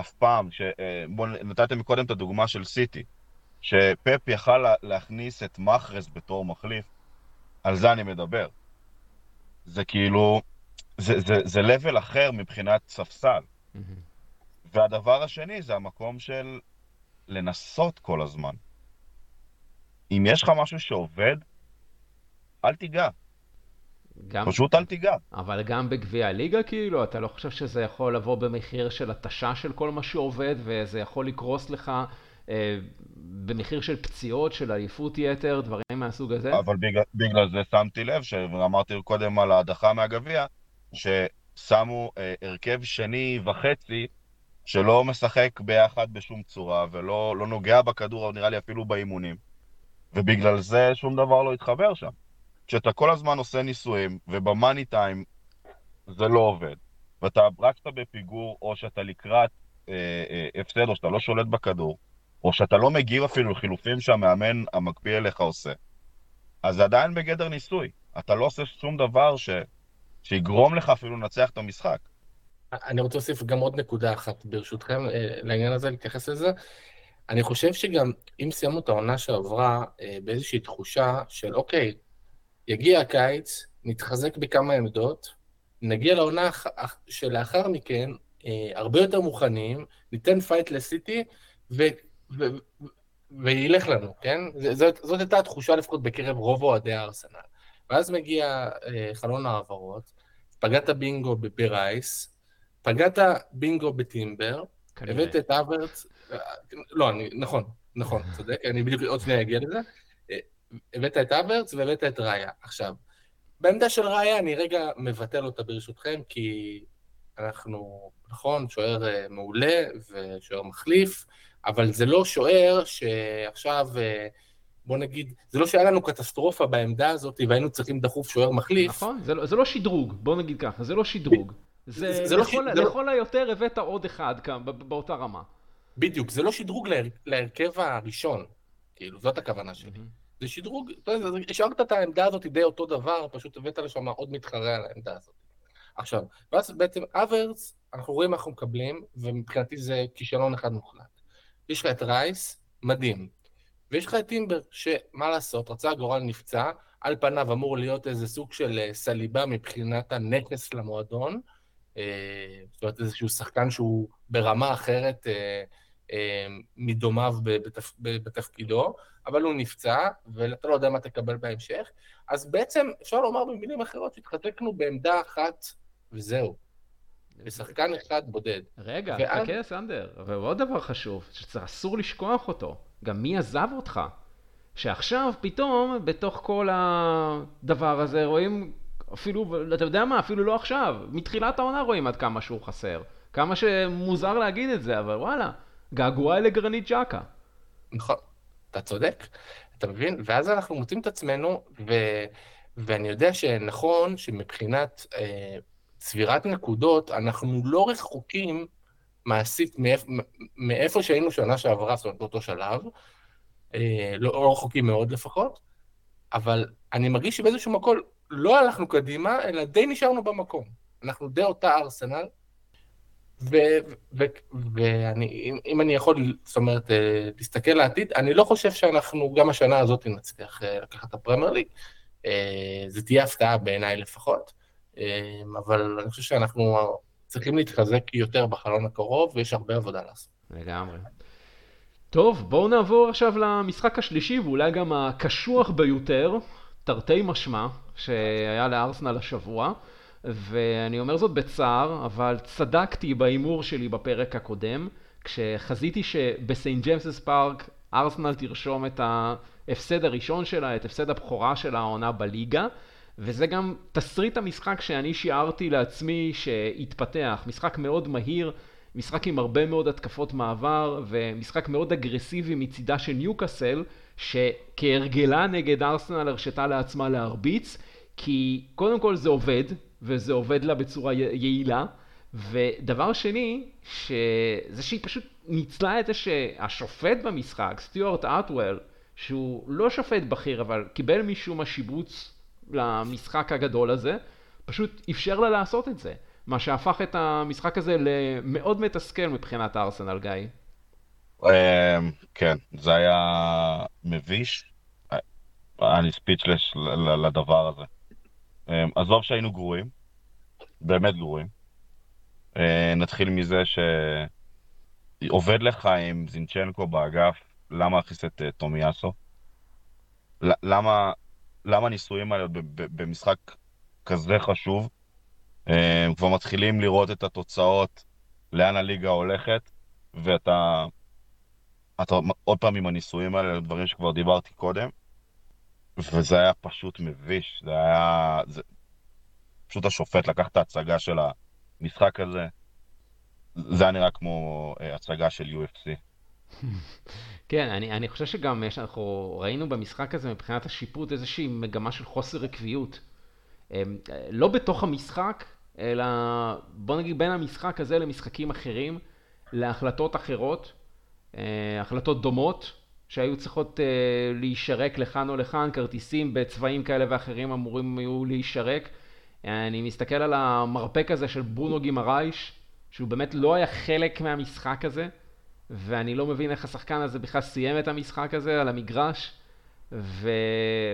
אף פעם, ש... אה, בואו, נתתם קודם את הדוגמה של סיטי, שפפ יכל להכניס את מחרס בתור מחליף, על זה אני מדבר. זה כאילו, זה, זה, זה level אחר מבחינת ספסל. Mm-hmm. והדבר השני זה המקום של לנסות כל הזמן. אם יש לך משהו שעובד, אל תיגע. גם... פשוט אל תיגע. אבל גם בגביע הליגה, כאילו, אתה לא חושב שזה יכול לבוא במחיר של התשה של כל מה שעובד, וזה יכול לקרוס לך במחיר של פציעות, של עייפות יתר, דברים מהסוג הזה. אבל בגלל, בגלל זה שמתי לב, שאמרתי קודם על ההדחה מהגביע, ששמו אה, הרכב שני וחצי שלא משחק ביחד בשום צורה, ולא לא נוגע בכדור, נראה לי אפילו באימונים. ובגלל זה שום דבר לא התחבר שם. כשאתה כל הזמן עושה ניסויים, ובמאני טיים זה לא עובד, ואתה רק כשאתה בפיגור, או שאתה לקראת אה, אה, הפסד, או שאתה לא שולט בכדור, או שאתה לא מגיב אפילו לחילופים שהמאמן המקפיא אליך עושה, אז זה עדיין בגדר ניסוי. אתה לא עושה שום דבר ש... שיגרום לך אפילו לנצח את המשחק. אני רוצה להוסיף גם עוד נקודה אחת, ברשותכם, אה, לעניין הזה, להתייחס לזה. אני חושב שגם אם סיימנו את העונה שעברה אה, באיזושהי תחושה של אוקיי, יגיע הקיץ, נתחזק בכמה עמדות, נגיע לעונה שלאחר מכן, אה, הרבה יותר מוכנים, ניתן פייט לסיטי, ו, וילך לנו, כן? זאת, זאת הייתה התחושה לפחות בקרב רוב אוהדי הארסנל. ואז מגיע אה, חלון העברות, פגעת בינגו ברייס, פגעת בינגו בטימבר, הבאת את אברץ, אה, לא, אני, נכון, נכון, צודק, אני בדיוק עוד שנייה אגיע לזה. אה, הבאת את אברץ והבאת את ראיה. עכשיו, בעמדה של ראיה אני רגע מבטל אותה ברשותכם, כי אנחנו, נכון, שוער אה, מעולה ושוער מחליף, אבל זה לא שוער שעכשיו, אה, בוא נגיד, זה לא שהיה לנו קטסטרופה בעמדה הזאת והיינו צריכים דחוף שוער מחליף. נכון, זה לא, זה לא שדרוג, בוא נגיד ככה, זה לא שדרוג. זה, זה, זה לכל, לא לכל לא... היותר הבאת עוד אחד כאן, באותה רמה. בדיוק, זה לא שדרוג להר, להרכב הראשון, כאילו, זאת הכוונה שלי. Mm-hmm. זה שדרוג, אתה יודע, השארת את העמדה הזאת די אותו דבר, פשוט הבאת לשם עוד מתחרה על העמדה הזאת. עכשיו, ואז בעצם אברץ, אנחנו רואים מה אנחנו מקבלים, ומבחינתי זה כישלון אחד מוחלט. יש לך את רייס, מדהים. ויש לך את טימבר, שמה לעשות, רצה הגורל נפצע, על פניו אמור להיות איזה סוג של אה, סליבה מבחינת הנכס למועדון, אה, זאת אומרת איזשהו שחקן שהוא ברמה אחרת אה, מדומיו בתפ... בתפקידו, אבל הוא נפצע, ואתה לא יודע מה תקבל בהמשך, אז בעצם אפשר לומר במילים אחרות שהתחזקנו בעמדה אחת וזהו. בשחקן אחד בודד. רגע, ואז... חכה סנדר, ועוד דבר חשוב, שאסור לשכוח אותו, גם מי עזב אותך? שעכשיו פתאום, בתוך כל הדבר הזה, רואים אפילו, אתה יודע מה, אפילו לא עכשיו, מתחילת העונה רואים עד כמה שהוא חסר. כמה שמוזר להגיד את זה, אבל וואלה, געגועי לגרנית ג'קה. נכון, אתה צודק, אתה מבין? ואז אנחנו מוצאים את עצמנו, ו... ואני יודע שנכון שמבחינת אה, צבירת נקודות, אנחנו לא רחוקים מעשית מאיפ, מאיפה שהיינו שנה שעברה, זאת אומרת באותו שלב, אה, לא, לא רחוקים מאוד לפחות, אבל אני מרגיש שבאיזשהו מקום לא הלכנו קדימה, אלא די נשארנו במקום. אנחנו די אותה ארסנל, ואני, אם אני יכול, זאת אומרת, אה, להסתכל לעתיד, אני לא חושב שאנחנו, גם השנה הזאת נצליח אה, לקחת את הפרמייר ליג. אה, זה תהיה הפתעה בעיניי לפחות, אבל אני חושב שאנחנו צריכים להתחזק יותר בחלון הקרוב, ויש הרבה עבודה לעשות. לגמרי. טוב, בואו נעבור עכשיו למשחק השלישי, ואולי גם הקשוח ביותר, תרתי משמע, שהיה לארסנל השבוע. ואני אומר זאת בצער, אבל צדקתי בהימור שלי בפרק הקודם, כשחזיתי שבסיינט ג'יימסס פארק ארסנל תרשום את ההפסד הראשון שלה, את הפסד הבכורה של העונה בליגה, וזה גם תסריט המשחק שאני שיערתי לעצמי שהתפתח, משחק מאוד מהיר, משחק עם הרבה מאוד התקפות מעבר, ומשחק מאוד אגרסיבי מצידה של ניוקאסל, שכהרגלה נגד ארסנל הרשתה לעצמה להרביץ, כי קודם כל זה עובד, וזה עובד לה בצורה יעילה. ודבר שני, שזה שהיא פשוט ניצלה את זה שהשופט במשחק, סטיוארט ארטוול, שהוא לא שופט בכיר, אבל קיבל משום השיבוץ למשחק הגדול הזה, פשוט אפשר לה לעשות את זה. מה שהפך את המשחק הזה למאוד מתסכל מבחינת הארסנל, גיא. אמ, כן, זה היה מביש. אני ספיצ'לס לדבר הזה. אמ, עזוב שהיינו גרועים, באמת גרועים. אה, נתחיל מזה שעובד לך עם זינצ'נקו באגף, למה להכניס את אה, טומיאסו? למה, למה הניסויים האלה במשחק כזה חשוב? אה, כבר מתחילים לראות את התוצאות, לאן הליגה הולכת, ואתה אתה עוד פעם עם הניסויים האלה, דברים שכבר דיברתי קודם. וזה היה פשוט מביש, זה היה... זה... פשוט השופט לקח את ההצגה של המשחק הזה, זה היה נראה כמו אה, הצגה של UFC. כן, אני, אני חושב שגם יש, אנחנו ראינו במשחק הזה מבחינת השיפוט איזושהי מגמה של חוסר עקביות. אמ, לא בתוך המשחק, אלא בוא נגיד בין המשחק הזה למשחקים אחרים, להחלטות אחרות, אה, החלטות דומות, שהיו צריכות uh, להישרק לכאן או לכאן, כרטיסים בצבעים כאלה ואחרים אמורים היו להישרק. אני מסתכל על המרפק הזה של ברונו גימרייש, שהוא באמת לא היה חלק מהמשחק הזה, ואני לא מבין איך השחקן הזה בכלל סיים את המשחק הזה על המגרש. ו...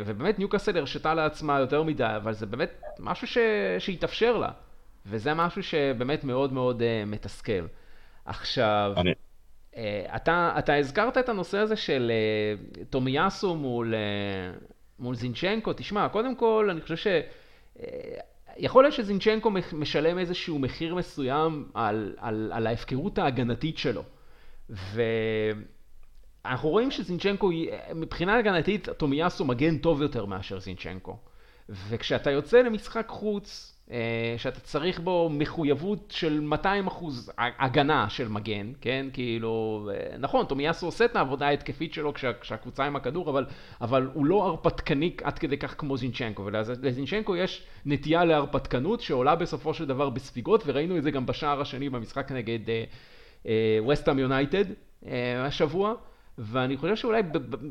ובאמת ניוקאסל הרשתה לעצמה יותר מדי, אבל זה באמת משהו ש... שהתאפשר לה. וזה משהו שבאמת מאוד מאוד uh, מתסכל. עכשיו, אני... uh, אתה, אתה הזכרת את הנושא הזה של uh, טומיאסו מול, uh, מול זינצ'נקו, תשמע, קודם כל, אני חושב ש... Uh, יכול להיות שזינצ'נקו משלם איזשהו מחיר מסוים על, על, על ההפקרות ההגנתית שלו. ואנחנו רואים שזינצ'נקו, מבחינה הגנתית, טומיאסו מגן טוב יותר מאשר זינצ'נקו. וכשאתה יוצא למשחק חוץ, אה, שאתה צריך בו מחויבות של 200 אחוז הגנה של מגן, כן? כאילו, אה, נכון, תומיאסו עושה את העבודה ההתקפית שלו כשה, כשהקבוצה עם הכדור, אבל, אבל הוא לא הרפתקני עד כדי כך כמו זינצ'נקו, ולזינצ'נקו יש נטייה להרפתקנות שעולה בסופו של דבר בספיגות, וראינו את זה גם בשער השני במשחק נגד ווסטהאם uh, יונייטד uh, השבוע. ואני חושב שאולי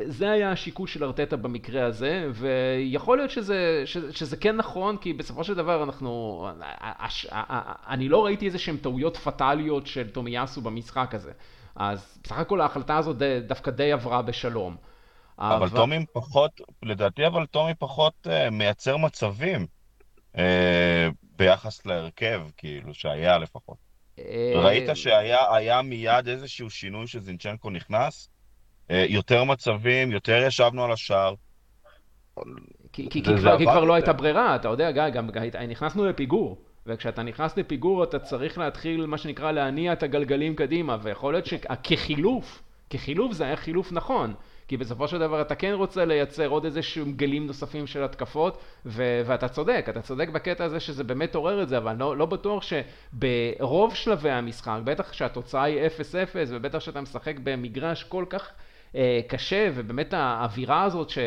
זה היה השיקול של ארטטה במקרה הזה, ויכול להיות שזה, שזה, שזה כן נכון, כי בסופו של דבר אנחנו, אני לא ראיתי איזה שהן טעויות פטאליות של תומיאסו במשחק הזה. אז בסך הכל ההחלטה הזאת די, דווקא די עברה בשלום. אבל, אבל טומי פחות, לדעתי אבל טומי פחות uh, מייצר מצבים uh, ביחס להרכב, כאילו, שהיה לפחות. אה, ראית שהיה מיד איזשהו שינוי שזינצ'נקו נכנס? אה, יותר מצבים, יותר ישבנו על השער. כי, כי, כי, כבר, כי כבר לא הייתה ברירה, אתה יודע, גיא, גם נכנסנו לפיגור. וכשאתה נכנס לפיגור אתה צריך להתחיל, מה שנקרא, להניע את הגלגלים קדימה, ויכול להיות שכחילוף, כחילוף זה היה חילוף נכון. כי בסופו של דבר אתה כן רוצה לייצר עוד איזה שהם גלים נוספים של התקפות, ו- ואתה צודק, אתה צודק בקטע הזה שזה באמת עורר את זה, אבל לא, לא בטוח שברוב שלבי המשחק, בטח כשהתוצאה היא 0-0, ובטח שאתה משחק במגרש כל כך אה, קשה, ובאמת האווירה הזאת ש,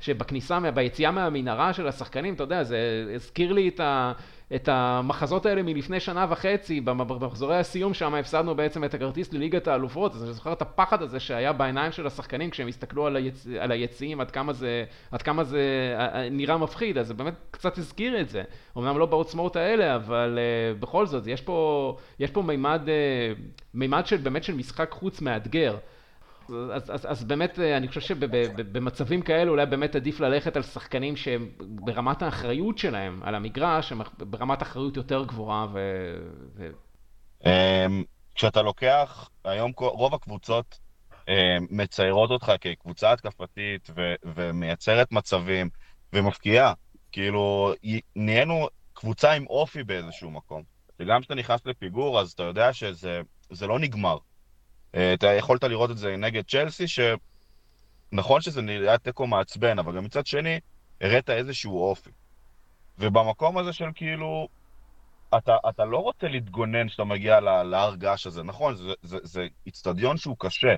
שבכניסה, ביציאה מהמנהרה של השחקנים, אתה יודע, זה הזכיר לי את, ה, את המחזות האלה מלפני שנה וחצי, במחזורי הסיום שם הפסדנו בעצם את הכרטיס לליגת האלופות, אז אני זוכר את הפחד הזה שהיה בעיניים של השחקנים כשהם הסתכלו על, היצ... על היציאים, עד כמה, זה, עד כמה זה אה, אה, נראה מפחיד, אז זה באמת קצת הזכיר את זה. אמנם לא בעוצמות האלה, אבל uh, בכל זאת, יש פה, יש פה מימד, uh, מימד של באמת של משחק חוץ מאתגר. אז, אז, אז באמת, אה, אני חושב שבמצבים כאלה אולי באמת עדיף ללכת על שחקנים שהם ברמת האחריות שלהם על המגרש, הם ברמת אחריות יותר גבוהה. ו... ו... אמ, כשאתה לוקח, היום רוב הקבוצות אמ, מציירות אותך כקבוצה התקפתית ו- ומייצרת מצבים ומפקיעה. כאילו, נהיינו קבוצה עם אופי באיזשהו מקום. וגם כשאתה נכנס לפיגור, אז אתה יודע שזה לא נגמר. אה, אתה יכולת לראות את זה נגד צ'לסי, שנכון שזה נראה תיקו מעצבן, אבל גם מצד שני, הראת איזשהו אופי. ובמקום הזה של כאילו, אתה, אתה לא רוצה להתגונן כשאתה מגיע להר געש הזה, נכון, זה, איצטדיון שהוא קשה,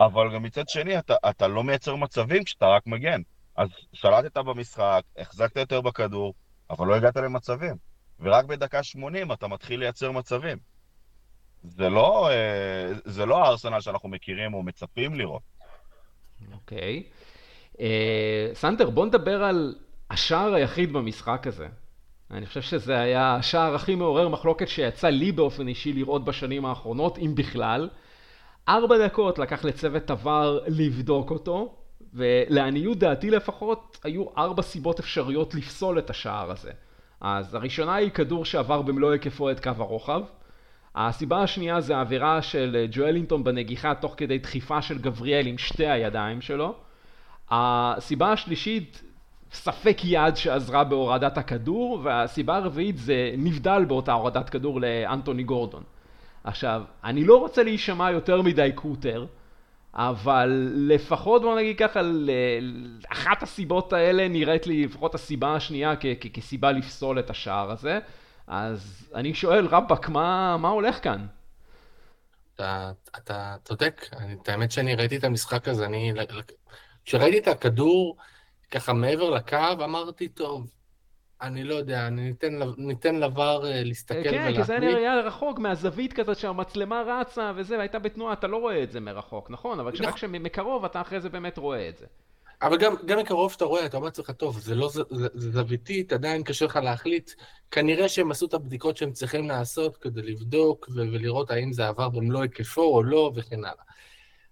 אבל גם מצד שני, אתה, אתה לא מייצר מצבים כשאתה רק מגן. אז שלטת במשחק, החזקת יותר בכדור, אבל לא הגעת למצבים. ורק בדקה 80 אתה מתחיל לייצר מצבים. זה לא, אה, זה לא הארסנל שאנחנו מכירים או מצפים לראות. אוקיי. אה, סנדר, בוא נדבר על השער היחיד במשחק הזה. אני חושב שזה היה השער הכי מעורר מחלוקת שיצא לי באופן אישי לראות בשנים האחרונות, אם בכלל. ארבע דקות לקח לצוות עבר לבדוק אותו, ולעניות דעתי לפחות, היו ארבע סיבות אפשריות לפסול את השער הזה. אז הראשונה היא כדור שעבר במלוא היקפו את קו הרוחב. הסיבה השנייה זה העבירה של ג'ואלינטון בנגיחה תוך כדי דחיפה של גבריאל עם שתי הידיים שלו. הסיבה השלישית, ספק יד שעזרה בהורדת הכדור, והסיבה הרביעית זה נבדל באותה הורדת כדור לאנטוני גורדון. עכשיו, אני לא רוצה להישמע יותר מדי קוטר, אבל לפחות בוא נגיד ככה, אחת הסיבות האלה נראית לי לפחות הסיבה השנייה כסיבה לפסול את השער הזה. אז אני שואל, רבאק, מה, מה הולך כאן? אתה, אתה צודק, אני, את האמת שאני ראיתי את המשחק הזה, אני... כשראיתי את הכדור ככה מעבר לקו, אמרתי, טוב, אני לא יודע, אני ניתן, ניתן לבר אה, להסתכל ולהחליט. כן, כי זה נראה רחוק, מהזווית כזאת שהמצלמה רצה וזה, והייתה בתנועה, אתה לא רואה את זה מרחוק, נכון? אבל כשרק נכון. מקרוב אתה אחרי זה באמת רואה את זה. אבל גם, גם מקרוב שאתה רואה, אתה אומר לעצמך, טוב, זה לא זוויתית, עדיין קשה לך להחליט. כנראה שהם עשו את הבדיקות שהם צריכים לעשות כדי לבדוק ולראות האם זה עבר במלוא היקפו או לא, וכן הלאה.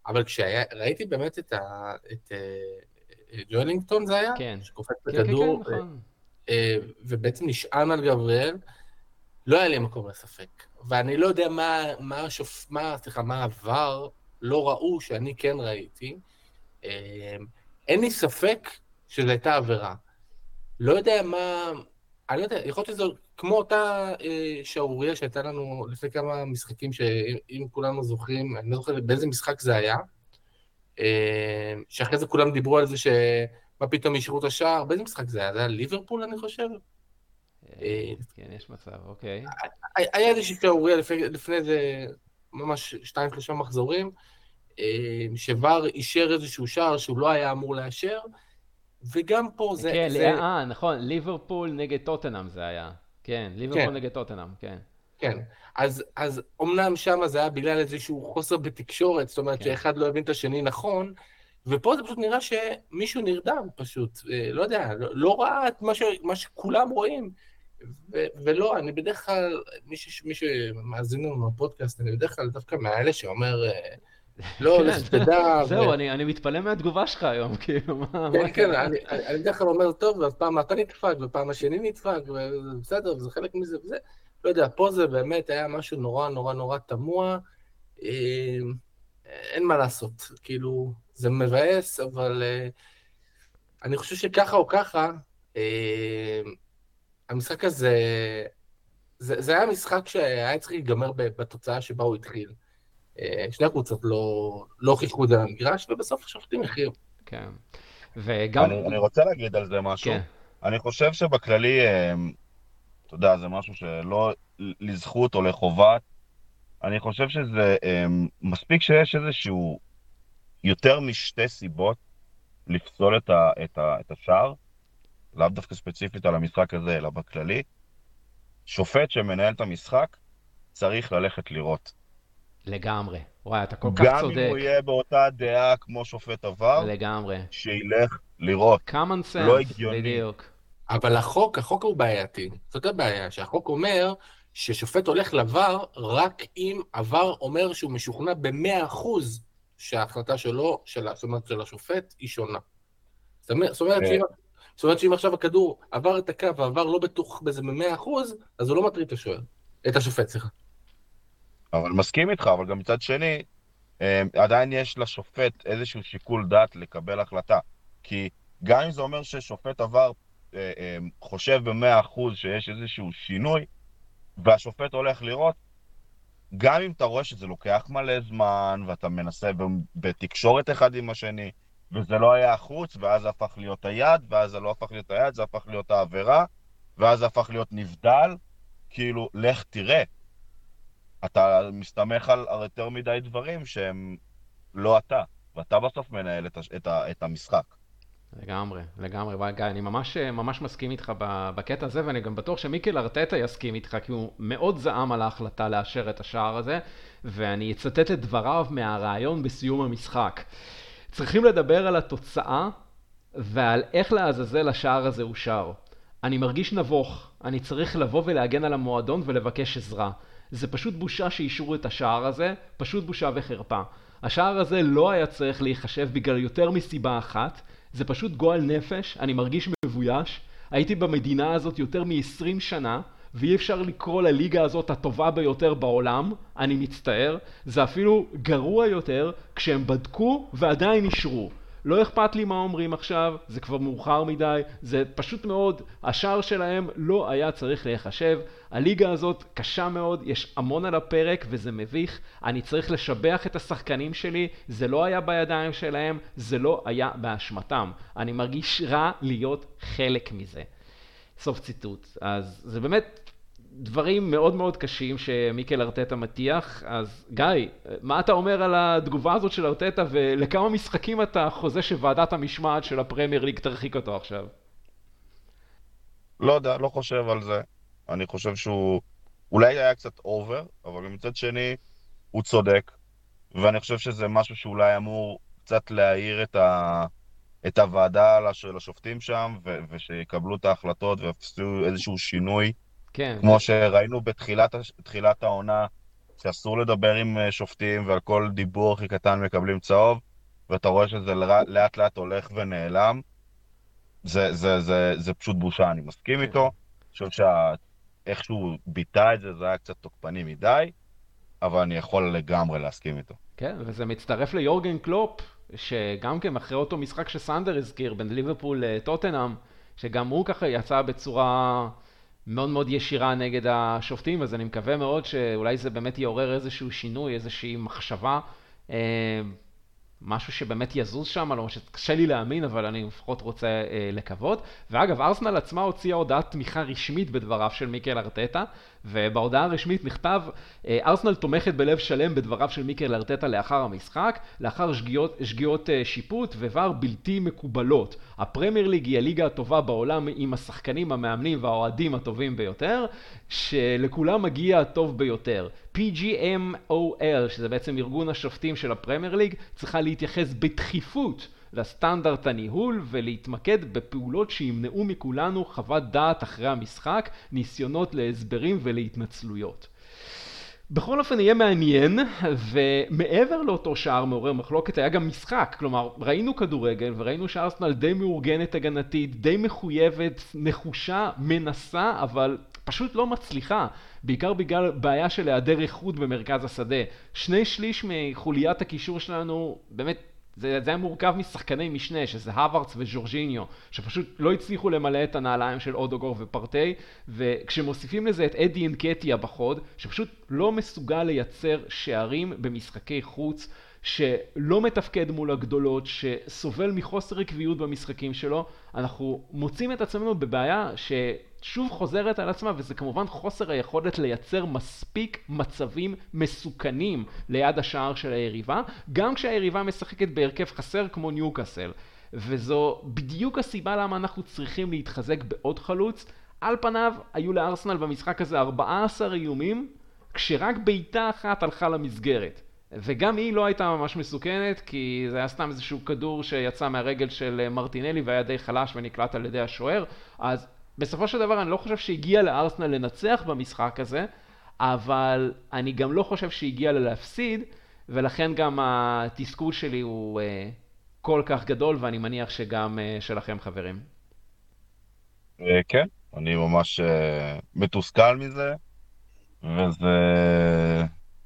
אבל כשראיתי באמת את, ה- את uh, ג'ואלינגטון זה היה, כן. שקופץ כן, בכדור, כן, כן, נכון. uh, ובעצם נשען על גבריאל, לא היה לי מקום לספק. ואני לא יודע מה, מה, השופ... מה, סליחה, מה עבר, לא ראו שאני כן ראיתי. אה, אין לי ספק שזו הייתה עבירה. לא יודע מה, אני לא יודע, יכול להיות שזו כמו אותה אה, שערורייה שהייתה לנו לפני כמה משחקים, שאם כולנו זוכרים, אני לא זוכר באיזה משחק זה היה, אה, שאחרי זה כולם דיברו על זה שמה פתאום אישרו את השער, באיזה משחק זה היה? זה היה ליברפול, אני חושב? אה, כן, יש מצב, אוקיי. היה איזושהי שערורייה לפני איזה ממש שתיים, שלושה מחזורים, שוואר אישר איזשהו שער שהוא לא היה אמור לאשר, וגם פה זה... כן, זה... אה, נכון, ליברפול נגד טוטנאם זה היה. כן, ליברפול כן. נגד טוטנאם, כן. כן, אז, אז אומנם שם זה היה בגלל איזשהו חוסר בתקשורת, זאת אומרת כן. שאחד לא הבין את השני נכון, ופה זה פשוט נראה שמישהו נרדם פשוט, אה, לא יודע, לא, לא ראה את מה, ש, מה שכולם רואים. ו- ולא, אני בדרך כלל, מי שמאזין לנו בפודקאסט, אני בדרך כלל דווקא מהאלה שאומר, אה, לא, לך תדע. זהו, אני מתפלא מהתגובה שלך היום, כאילו, מה... כן, כן, אני בדרך כלל אומר, טוב, ואז פעם אתה נדפק, ופעם השני נדפק, ובסדר, וזה חלק מזה וזה. לא יודע, פה זה באמת היה משהו נורא נורא נורא תמוה. אה, אין מה לעשות, כאילו, זה מבאס, אבל אה, אני חושב שככה או ככה, אה, המשחק הזה, זה היה משחק שהיה צריך להיגמר בתוצאה שבה הוא התחיל. אה, שני הקבוצות לא, לא חיכו את זה למגרש, ובסוף השופטים הכריעו. כן. וגם... אני, אני רוצה להגיד על זה משהו. כן. אני חושב שבכללי, אה, אתה יודע, זה משהו שלא לזכות או לחובת. אני חושב שזה אה, מספיק שיש איזשהו יותר משתי סיבות לפסול את, ה, את, ה, את השער, לאו דווקא ספציפית על המשחק הזה, אלא בכללי. שופט שמנהל את המשחק צריך ללכת לראות. לגמרי. וואי, אתה כל כך צודק. גם אם הוא יהיה באותה דעה כמו שופט עבר, לגמרי. שילך לראות. common sense, לא הגיוני. בדיוק. אבל החוק, החוק הוא בעייתי. זאת הבעיה, שהחוק אומר ששופט הולך לבר רק אם עבר אומר שהוא משוכנע ב-100% שההחלטה שלו, של, זאת אומרת של השופט, היא שונה. זאת אומרת, כן. שאם, זאת אומרת שאם עכשיו הכדור עבר את הקו ועבר לא בטוח בזה ב-100%, אז הוא לא מטריד את השוער. את השופט, סליחה. אבל מסכים איתך, אבל גם מצד שני, אה, עדיין יש לשופט איזשהו שיקול דעת לקבל החלטה. כי גם אם זה אומר ששופט עבר אה, אה, חושב במאה אחוז שיש איזשהו שינוי, והשופט הולך לראות, גם אם אתה רואה שזה לוקח מלא זמן, ואתה מנסה בתקשורת אחד עם השני, וזה לא היה החוץ, ואז זה הפך להיות היד, ואז זה לא הפך להיות היד, זה הפך להיות העבירה, ואז זה הפך להיות נבדל, כאילו, לך תראה. אתה מסתמך על, יותר מדי דברים שהם לא אתה, ואתה בסוף מנהל את, את, את המשחק. לגמרי, לגמרי, גיא, אני ממש, ממש מסכים איתך בקטע הזה, ואני גם בטוח שמיקל ארטטה יסכים איתך, כי הוא מאוד זעם על ההחלטה לאשר את השער הזה, ואני אצטט את דבריו מהרעיון בסיום המשחק. צריכים לדבר על התוצאה ועל איך לעזאזל השער הזה אושר. אני מרגיש נבוך, אני צריך לבוא ולהגן על המועדון ולבקש עזרה. זה פשוט בושה שאישרו את השער הזה, פשוט בושה וחרפה. השער הזה לא היה צריך להיחשב בגלל יותר מסיבה אחת, זה פשוט גועל נפש, אני מרגיש מבויש. הייתי במדינה הזאת יותר מ-20 שנה, ואי אפשר לקרוא לליגה הזאת הטובה ביותר בעולם, אני מצטער. זה אפילו גרוע יותר כשהם בדקו ועדיין אישרו. לא אכפת לי מה אומרים עכשיו, זה כבר מאוחר מדי, זה פשוט מאוד, השער שלהם לא היה צריך להיחשב. הליגה הזאת קשה מאוד, יש המון על הפרק וזה מביך. אני צריך לשבח את השחקנים שלי, זה לא היה בידיים שלהם, זה לא היה באשמתם. אני מרגיש רע להיות חלק מזה. סוף ציטוט. אז זה באמת דברים מאוד מאוד קשים שמיקל ארטטה מטיח, אז גיא, מה אתה אומר על התגובה הזאת של ארטטה ולכמה משחקים אתה חוזה שוועדת המשמעת של הפרמייר ליג תרחיק אותו עכשיו? לא יודע, לא חושב על זה. אני חושב שהוא אולי היה קצת over, אבל מצד שני הוא צודק, ואני חושב שזה משהו שאולי אמור קצת להעיר את, ה... את הוועדה של השופטים שם, ו... ושיקבלו את ההחלטות ויעשו איזשהו שינוי. כן. כמו שראינו בתחילת העונה, שאסור לדבר עם אה, שופטים ועל כל דיבור הכי קטן מקבלים צהוב, ואתה רואה שזה לאט לאט הולך ונעלם. זה, זה, זה, זה פשוט בושה, אני מסכים כן. איתו. אני חושב איך שהוא ביטא את זה, זה היה קצת תוקפני מדי, אבל אני יכול לגמרי להסכים איתו. כן, וזה מצטרף ליורגן קלופ, שגם כן אחרי אותו משחק שסנדר הזכיר בין ליברפול לטוטנאם, שגם הוא ככה יצא בצורה מאוד מאוד ישירה נגד השופטים, אז אני מקווה מאוד שאולי זה באמת יעורר איזשהו שינוי, איזושהי מחשבה. אה, משהו שבאמת יזוז שם, למרות שקשה לי להאמין, אבל אני לפחות רוצה אה, לקוות. ואגב, ארסנל עצמה הוציאה הודעת תמיכה רשמית בדבריו של מיקל ארטטה, ובהודעה הרשמית נכתב, אה, ארסנל תומכת בלב שלם בדבריו של מיקל ארטטה לאחר המשחק, לאחר שגיאות, שגיאות אה, שיפוט וVAR בלתי מקובלות. הפרמייר ליג היא הליגה הטובה בעולם עם השחקנים, המאמנים והאוהדים הטובים ביותר, שלכולם מגיע הטוב ביותר. PGMOL, שזה בעצם ארגון השופטים של הפרמייר ליג, צריכה להתייחס בדחיפות לסטנדרט הניהול ולהתמקד בפעולות שימנעו מכולנו חוות דעת אחרי המשחק, ניסיונות להסברים ולהתנצלויות. בכל אופן יהיה מעניין, ומעבר לאותו שער מעורר מחלוקת היה גם משחק, כלומר ראינו כדורגל וראינו שארסנל די מאורגנת הגנתית, די מחויבת, נחושה, מנסה, אבל פשוט לא מצליחה, בעיקר בגלל בעיה של היעדר איכות במרכז השדה. שני שליש מחוליית הקישור שלנו באמת זה, זה היה מורכב משחקני משנה, שזה הווארדס וז'ורג'יניו, שפשוט לא הצליחו למלא את הנעליים של אודוגור ופרטי, וכשמוסיפים לזה את אדי אנקטיה בחוד, שפשוט לא מסוגל לייצר שערים במשחקי חוץ, שלא מתפקד מול הגדולות, שסובל מחוסר עקביות במשחקים שלו, אנחנו מוצאים את עצמנו בבעיה ששוב חוזרת על עצמה, וזה כמובן חוסר היכולת לייצר מספיק מצבים מסוכנים ליד השער של היריבה, גם כשהיריבה משחקת בהרכב חסר כמו ניוקאסל. וזו בדיוק הסיבה למה אנחנו צריכים להתחזק בעוד חלוץ. על פניו היו לארסנל במשחק הזה 14 איומים, כשרק בעיטה אחת הלכה למסגרת. וגם היא לא הייתה ממש מסוכנת, כי זה היה סתם איזשהו כדור שיצא מהרגל של מרטינלי והיה די חלש ונקלט על ידי השוער, אז בסופו של דבר אני לא חושב שהגיע לארסנל לנצח במשחק הזה, אבל אני גם לא חושב שהגיע לה להפסיד, ולכן גם התסכול שלי הוא uh, כל כך גדול, ואני מניח שגם uh, שלכם חברים. אה, כן, אני ממש uh, מתוסכל מזה, וזה...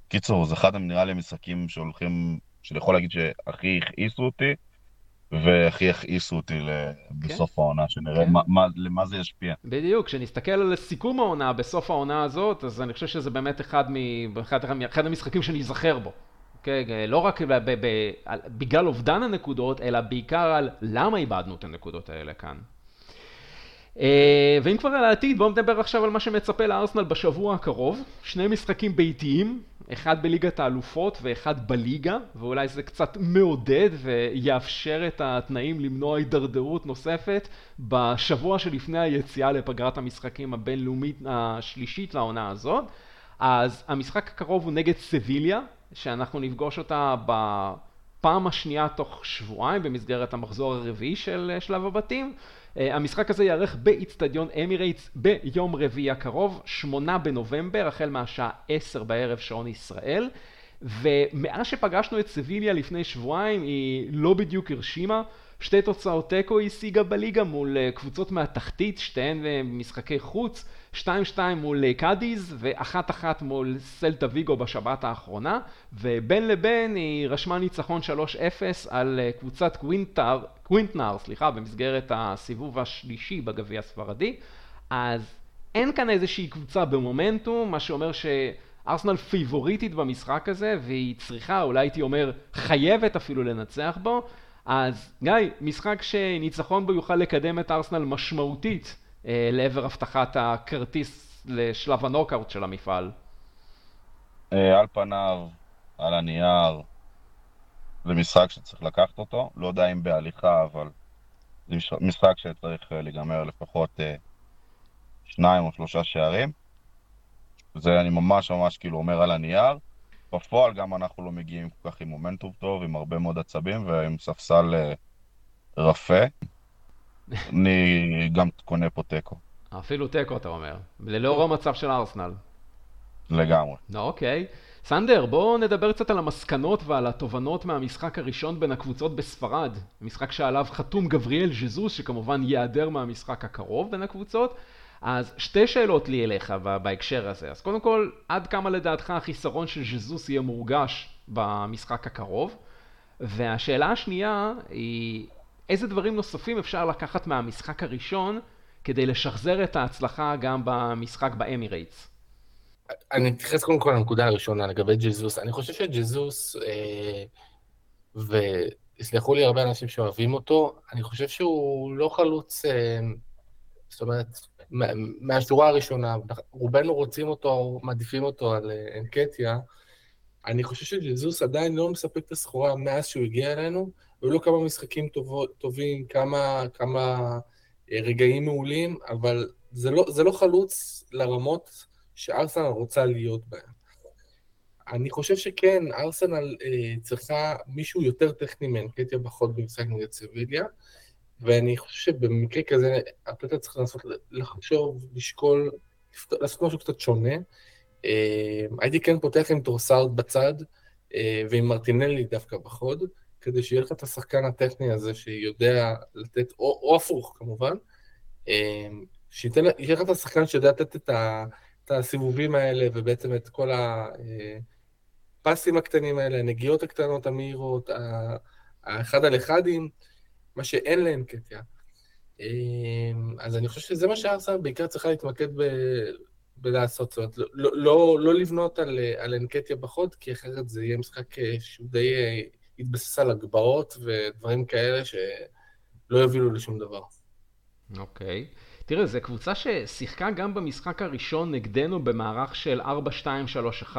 קיצור, זה אחד נראה לי המשחקים שהולכים, שאני יכול להגיד שהכי הכעיסו אותי, והכי הכעיסו אותי בסוף כן. העונה, שנראה כן. מה, מה, למה זה ישפיע. בדיוק, כשנסתכל על סיכום העונה בסוף העונה הזאת, אז אני חושב שזה באמת אחד, מ, אחד, אחד המשחקים שאני אזכר בו. Okay, אוקיי? לא רק ב, ב, ב, בגלל אובדן הנקודות, אלא בעיקר על למה איבדנו את הנקודות האלה כאן. אה, ואם כבר על העתיד, בואו נדבר עכשיו על מה שמצפה לארסנל בשבוע הקרוב. שני משחקים ביתיים, אחד בליגת האלופות ואחד בליגה, ואולי זה קצת מעודד ויאפשר את התנאים למנוע הידרדרות נוספת בשבוע שלפני היציאה לפגרת המשחקים הבינלאומית השלישית לעונה הזאת. אז המשחק הקרוב הוא נגד סביליה, שאנחנו נפגוש אותה בפעם השנייה תוך שבועיים במסגרת המחזור הרביעי של שלב הבתים. אה, המשחק הזה ייערך באיצטדיון אמירייטס ביום רביעי הקרוב, שמונה בנובמבר, החל מהשעה עשר בערב שעון ישראל. ומאז שפגשנו את סביליה לפני שבועיים היא לא בדיוק הרשימה. שתי תוצאות תיקו היא השיגה בליגה מול אה, קבוצות מהתחתית, שתיהן אה, משחקי חוץ, 2-2 מול קאדיז ו-1-1 מול סלטה ויגו בשבת האחרונה, ובין לבין היא רשמה ניצחון 3-0 על קבוצת קווינטר, קווינטנר, סליחה, במסגרת הסיבוב השלישי בגביע הספרדי, אז אין כאן איזושהי קבוצה במומנטום, מה שאומר שארסנל פיבוריטית במשחק הזה, והיא צריכה, אולי הייתי אומר, חייבת אפילו לנצח בו, אז גיא, משחק שניצחון בו יוכל לקדם את ארסנל משמעותית אה, לעבר הבטחת הכרטיס לשלב הנוקאוט של המפעל. אה, על פניו, על הנייר, זה משחק שצריך לקחת אותו, לא יודע אם בהליכה, אבל זה משחק שצריך אה, להיגמר לפחות אה, שניים או שלושה שערים. זה אני ממש ממש כאילו אומר על הנייר. בפועל גם אנחנו לא מגיעים כל כך עם מומנטום טוב, עם הרבה מאוד עצבים ועם ספסל אה, רפה. אני גם קונה פה תיקו. אפילו תיקו אתה אומר, ללאור המצב של ארסנל. לגמרי. לא, אוקיי. סנדר, בואו נדבר קצת על המסקנות ועל התובנות מהמשחק הראשון בין הקבוצות בספרד. משחק שעליו חתום גבריאל ז'זוס, שכמובן ייעדר מהמשחק הקרוב בין הקבוצות. אז שתי שאלות לי אליך בהקשר הזה. אז קודם כל, עד כמה לדעתך החיסרון של ז'זוס יהיה מורגש במשחק הקרוב? והשאלה השנייה היא, איזה דברים נוספים אפשר לקחת מהמשחק הראשון כדי לשחזר את ההצלחה גם במשחק באמירייטס? אני אתייחס קודם כל לנקודה הראשונה לגבי ג'זוס. אני חושב שג'זוס, אה, ויסלחו לי הרבה אנשים שאוהבים אותו, אני חושב שהוא לא חלוץ, אה, זאת אומרת, מהשורה הראשונה, רובנו רוצים אותו, מעדיפים אותו על אה, אנקטיה. אני חושב שג'זוס עדיין לא מספק את הסחורה מאז שהוא הגיע אלינו, היו לו כמה משחקים טוב, טובים, כמה, כמה אה, רגעים מעולים, אבל זה לא, זה לא חלוץ לרמות שארסנל רוצה להיות בהן. אני חושב שכן, ארסנל אה, צריכה מישהו יותר טכני מאנקטייה בחוד במשחק נגד סביליה, ואני חושב שבמקרה כזה, ארטטה צריך לנסות לחשוב, לשקול, לעשות משהו קצת שונה. אה, הייתי כן פותח עם טרוסארד בצד, אה, ועם מרטינלי דווקא בחוד, כדי שיהיה לך את השחקן הטכני הזה שיודע לתת, או, או הפוך כמובן, אה, שייתן לך את השחקן שיודע לתת את, ה, את הסיבובים האלה, ובעצם את כל הפסים הקטנים האלה, הנגיעות הקטנות המהירות, האחד על אחדים, מה שאין להם קטע. אז אני חושב שזה מה שארסנל בעיקר צריכה להתמקד ב... בלעשות, זאת אומרת, לא, לא, לא לבנות על, על אנקטיה בחוד, כי אחרת זה יהיה משחק אה, שהוא די אה, יתבסס על הגבהות ודברים כאלה שלא יובילו לשום דבר. אוקיי. Okay. תראה, זו קבוצה ששיחקה גם במשחק הראשון נגדנו במערך של 4-2-3-1,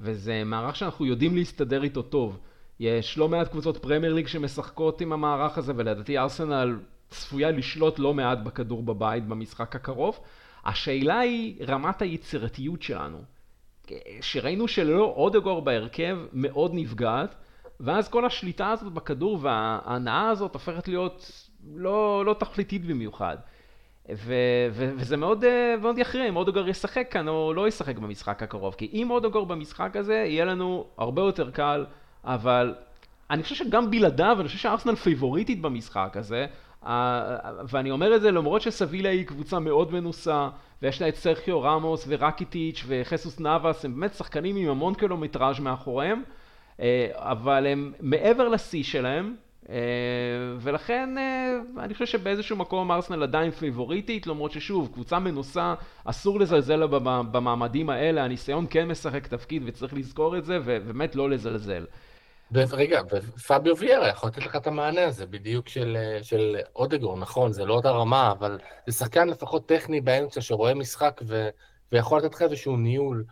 וזה מערך שאנחנו יודעים להסתדר איתו טוב. יש לא מעט קבוצות פרמייר ליג שמשחקות עם המערך הזה, ולדעתי ארסנל צפויה לשלוט לא מעט בכדור בבית במשחק הקרוב. השאלה היא רמת היצירתיות שלנו. שראינו שללא אודגור בהרכב מאוד נפגעת, ואז כל השליטה הזאת בכדור וההנאה הזאת הופכת להיות לא, לא תכליתית במיוחד. ו- ו- וזה מאוד, מאוד יכריע אם אודוגר ישחק כאן או לא ישחק במשחק הקרוב. כי אם אודוגר במשחק הזה, יהיה לנו הרבה יותר קל, אבל אני חושב שגם בלעדיו, אני חושב שארסנל פייבוריטית במשחק הזה, ואני אומר את זה למרות שסביליה היא קבוצה מאוד מנוסה, ויש לה את סרחיו רמוס ורקיטיץ' וחסוס נאבס, הם באמת שחקנים עם המון קילומטראז' מאחוריהם, אה, אבל הם מעבר לשיא שלהם, אה, ולכן אה, אני חושב שבאיזשהו מקום ארסנל עדיין פיבוריטית, למרות ששוב, קבוצה מנוסה, אסור לזלזל במעמדים האלה, הניסיון כן משחק תפקיד וצריך לזכור את זה, ובאמת לא לזלזל. רגע, ופביו ויירה יכול לתת לך את המענה הזה, בדיוק של, של אודגארד, נכון, זה לא אותה רמה, אבל זה שחקן לפחות טכני באמצע שרואה משחק ו, ויכול לתת לך איזשהו ניהול.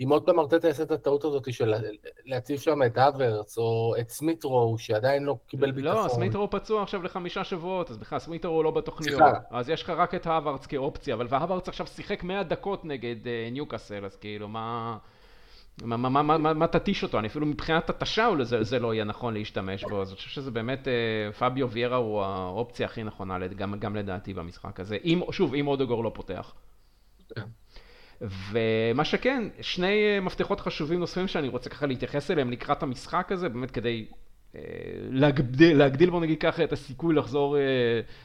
אם עוד פעם ארטטה יעשה את הטעות הזאת של להציב שם את האברץ, או את סמית' רו, שעדיין לא קיבל לא, ביטחון. לא, סמית' רו פצוע עכשיו לחמישה שבועות, אז בכלל סמית' רו לא בתוכניות. סליחה. אז יש לך רק את האברץ כאופציה, אבל והאברץ עכשיו שיחק 100 דקות נגד אה, ניוקאסל, אז כאילו, מה... מה, מה, מה, מה, מה תתיש אותו? אני אפילו מבחינת התש"ל זה, זה לא יהיה נכון להשתמש בו, אז אני חושב שזה באמת, אה, פביו ויירה הוא האופציה הכי נכונה, גם, גם לדעתי במשחק הזה. אם, שוב, אם אודוגור לא פותח. ומה שכן, שני אה, מפתחות חשובים נוספים שאני רוצה ככה להתייחס אליהם לקראת המשחק הזה, באמת כדי אה, להגדיל, להגדיל בוא נגיד ככה את הסיכוי לחזור,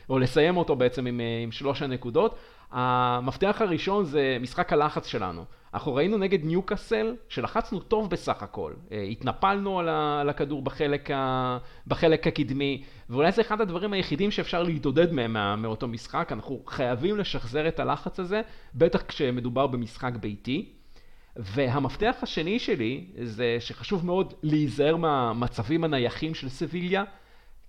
או לסיים אותו בעצם עם, עם שלוש הנקודות. המפתח הראשון זה משחק הלחץ שלנו. אנחנו ראינו נגד ניוקאסל שלחצנו טוב בסך הכל, אה, התנפלנו על הכדור בחלק, ה... בחלק הקדמי, ואולי זה אחד הדברים היחידים שאפשר להתעודד מהם מאותו משחק, אנחנו חייבים לשחזר את הלחץ הזה, בטח כשמדובר במשחק ביתי. והמפתח השני שלי זה שחשוב מאוד להיזהר מהמצבים הנייחים של סביליה,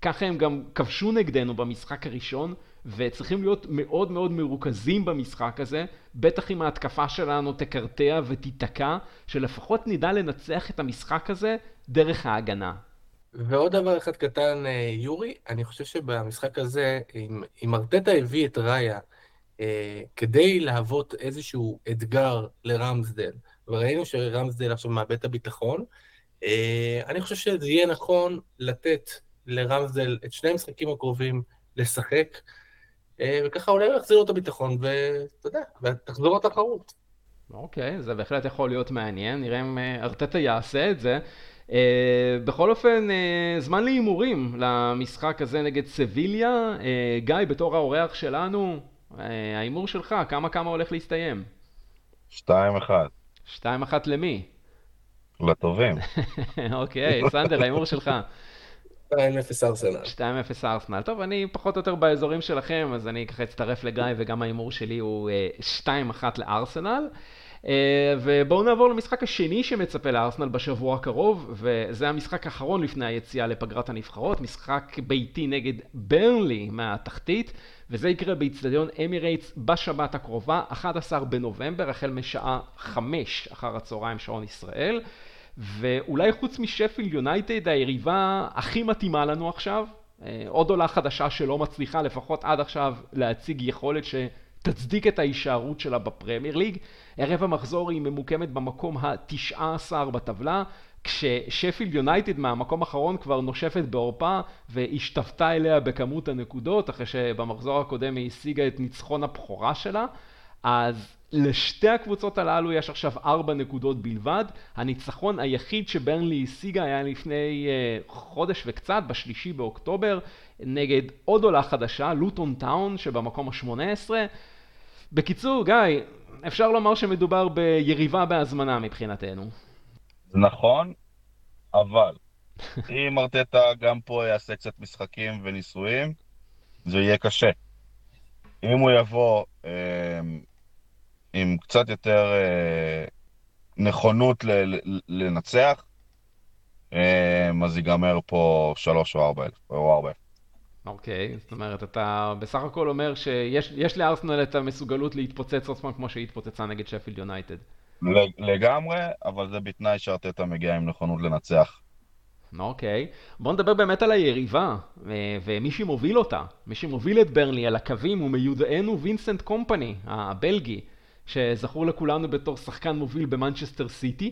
ככה הם גם כבשו נגדנו במשחק הראשון, וצריכים להיות מאוד מאוד מרוכזים במשחק הזה, בטח אם ההתקפה שלנו תקרטע ותיתקע, שלפחות נדע לנצח את המשחק הזה דרך ההגנה. ועוד דבר אחד קטן, אה, יורי, אני חושב שבמשחק הזה, אם, אם ארטטה הביא את ראיה אה, כדי להוות איזשהו אתגר לרמסדל, וראינו שרמסדל עכשיו מאבד את הביטחון, אה, אני חושב שזה יהיה נכון לתת לרמסדל את שני המשחקים הקרובים לשחק, אה, וככה אולי הוא יחזיר לו את הביטחון, ואתה יודע, ותחזור לתחרות. אוקיי, זה בהחלט יכול להיות מעניין, נראה אם אה, ארטטה יעשה את זה. Uh, בכל אופן, uh, זמן להימורים למשחק הזה נגד סביליה. Uh, גיא, בתור האורח שלנו, ההימור שלך, כמה כמה הולך להסתיים? 2-1. 2-1 למי? לטובים. אוקיי, סנדר, ההימור שלך. 2-0 ארסנל. 2-0 ארסנל. טוב, אני פחות או יותר באזורים שלכם, אז אני ככה אצטרף לגיא, וגם ההימור שלי הוא 2-1 לארסנל. אה, ובואו נעבור למשחק השני שמצפה לארסנל בשבוע הקרוב, וזה המשחק האחרון לפני היציאה לפגרת הנבחרות, משחק ביתי נגד ברנלי מהתחתית, וזה יקרה באיצטדיון אמירייטס בשבת הקרובה, 11 בנובמבר, החל משעה 5 אחר הצהריים שעון ישראל. ואולי חוץ משפילד יונייטד היריבה הכי מתאימה לנו עכשיו, אה, עוד עולה חדשה שלא מצליחה לפחות עד עכשיו להציג יכולת שתצדיק את ההישארות שלה בפרמייר ליג. ערב המחזור היא ממוקמת במקום ה-19 בטבלה, כששפילד יונייטד מהמקום האחרון כבר נושפת בעורפה והשתוותה אליה בכמות הנקודות, אחרי שבמחזור הקודם היא השיגה את ניצחון הבכורה שלה. אז לשתי הקבוצות הללו יש עכשיו ארבע נקודות בלבד. הניצחון היחיד שברנלי השיגה היה לפני uh, חודש וקצת, בשלישי באוקטובר, נגד עוד עולה חדשה, לוטון טאון, שבמקום ה-18. בקיצור, גיא, אפשר לומר שמדובר ביריבה בהזמנה מבחינתנו. נכון, אבל אם ארטטה גם פה יעשה קצת משחקים וניסויים, זה יהיה קשה. אם הוא יבוא אה, עם קצת יותר אה, נכונות לנצח, אה, אז ייגמר פה שלוש או ארבע אלף, או ארבע אלף. אוקיי, זאת אומרת, אתה בסך הכל אומר שיש לארסנל את המסוגלות להתפוצץ עוד פעם כמו שהיא התפוצצה נגד שפילד יונייטד. לגמרי, אבל זה בתנאי שארטטה מגיע עם נכונות לנצח. אוקיי, בוא נדבר באמת על היריבה, ומי שמוביל אותה, מי שמוביל את ברנלי על הקווים הוא מיודענו וינסנט קומפני, הבלגי, שזכור לכולנו בתור שחקן מוביל במנצ'סטר סיטי.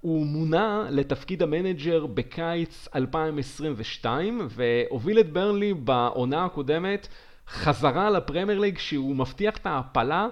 הוא מונה לתפקיד המנג'ר בקיץ 2022 והוביל את ברנלי בעונה הקודמת חזרה לפרמייר ליג שהוא מבטיח את ההעפלה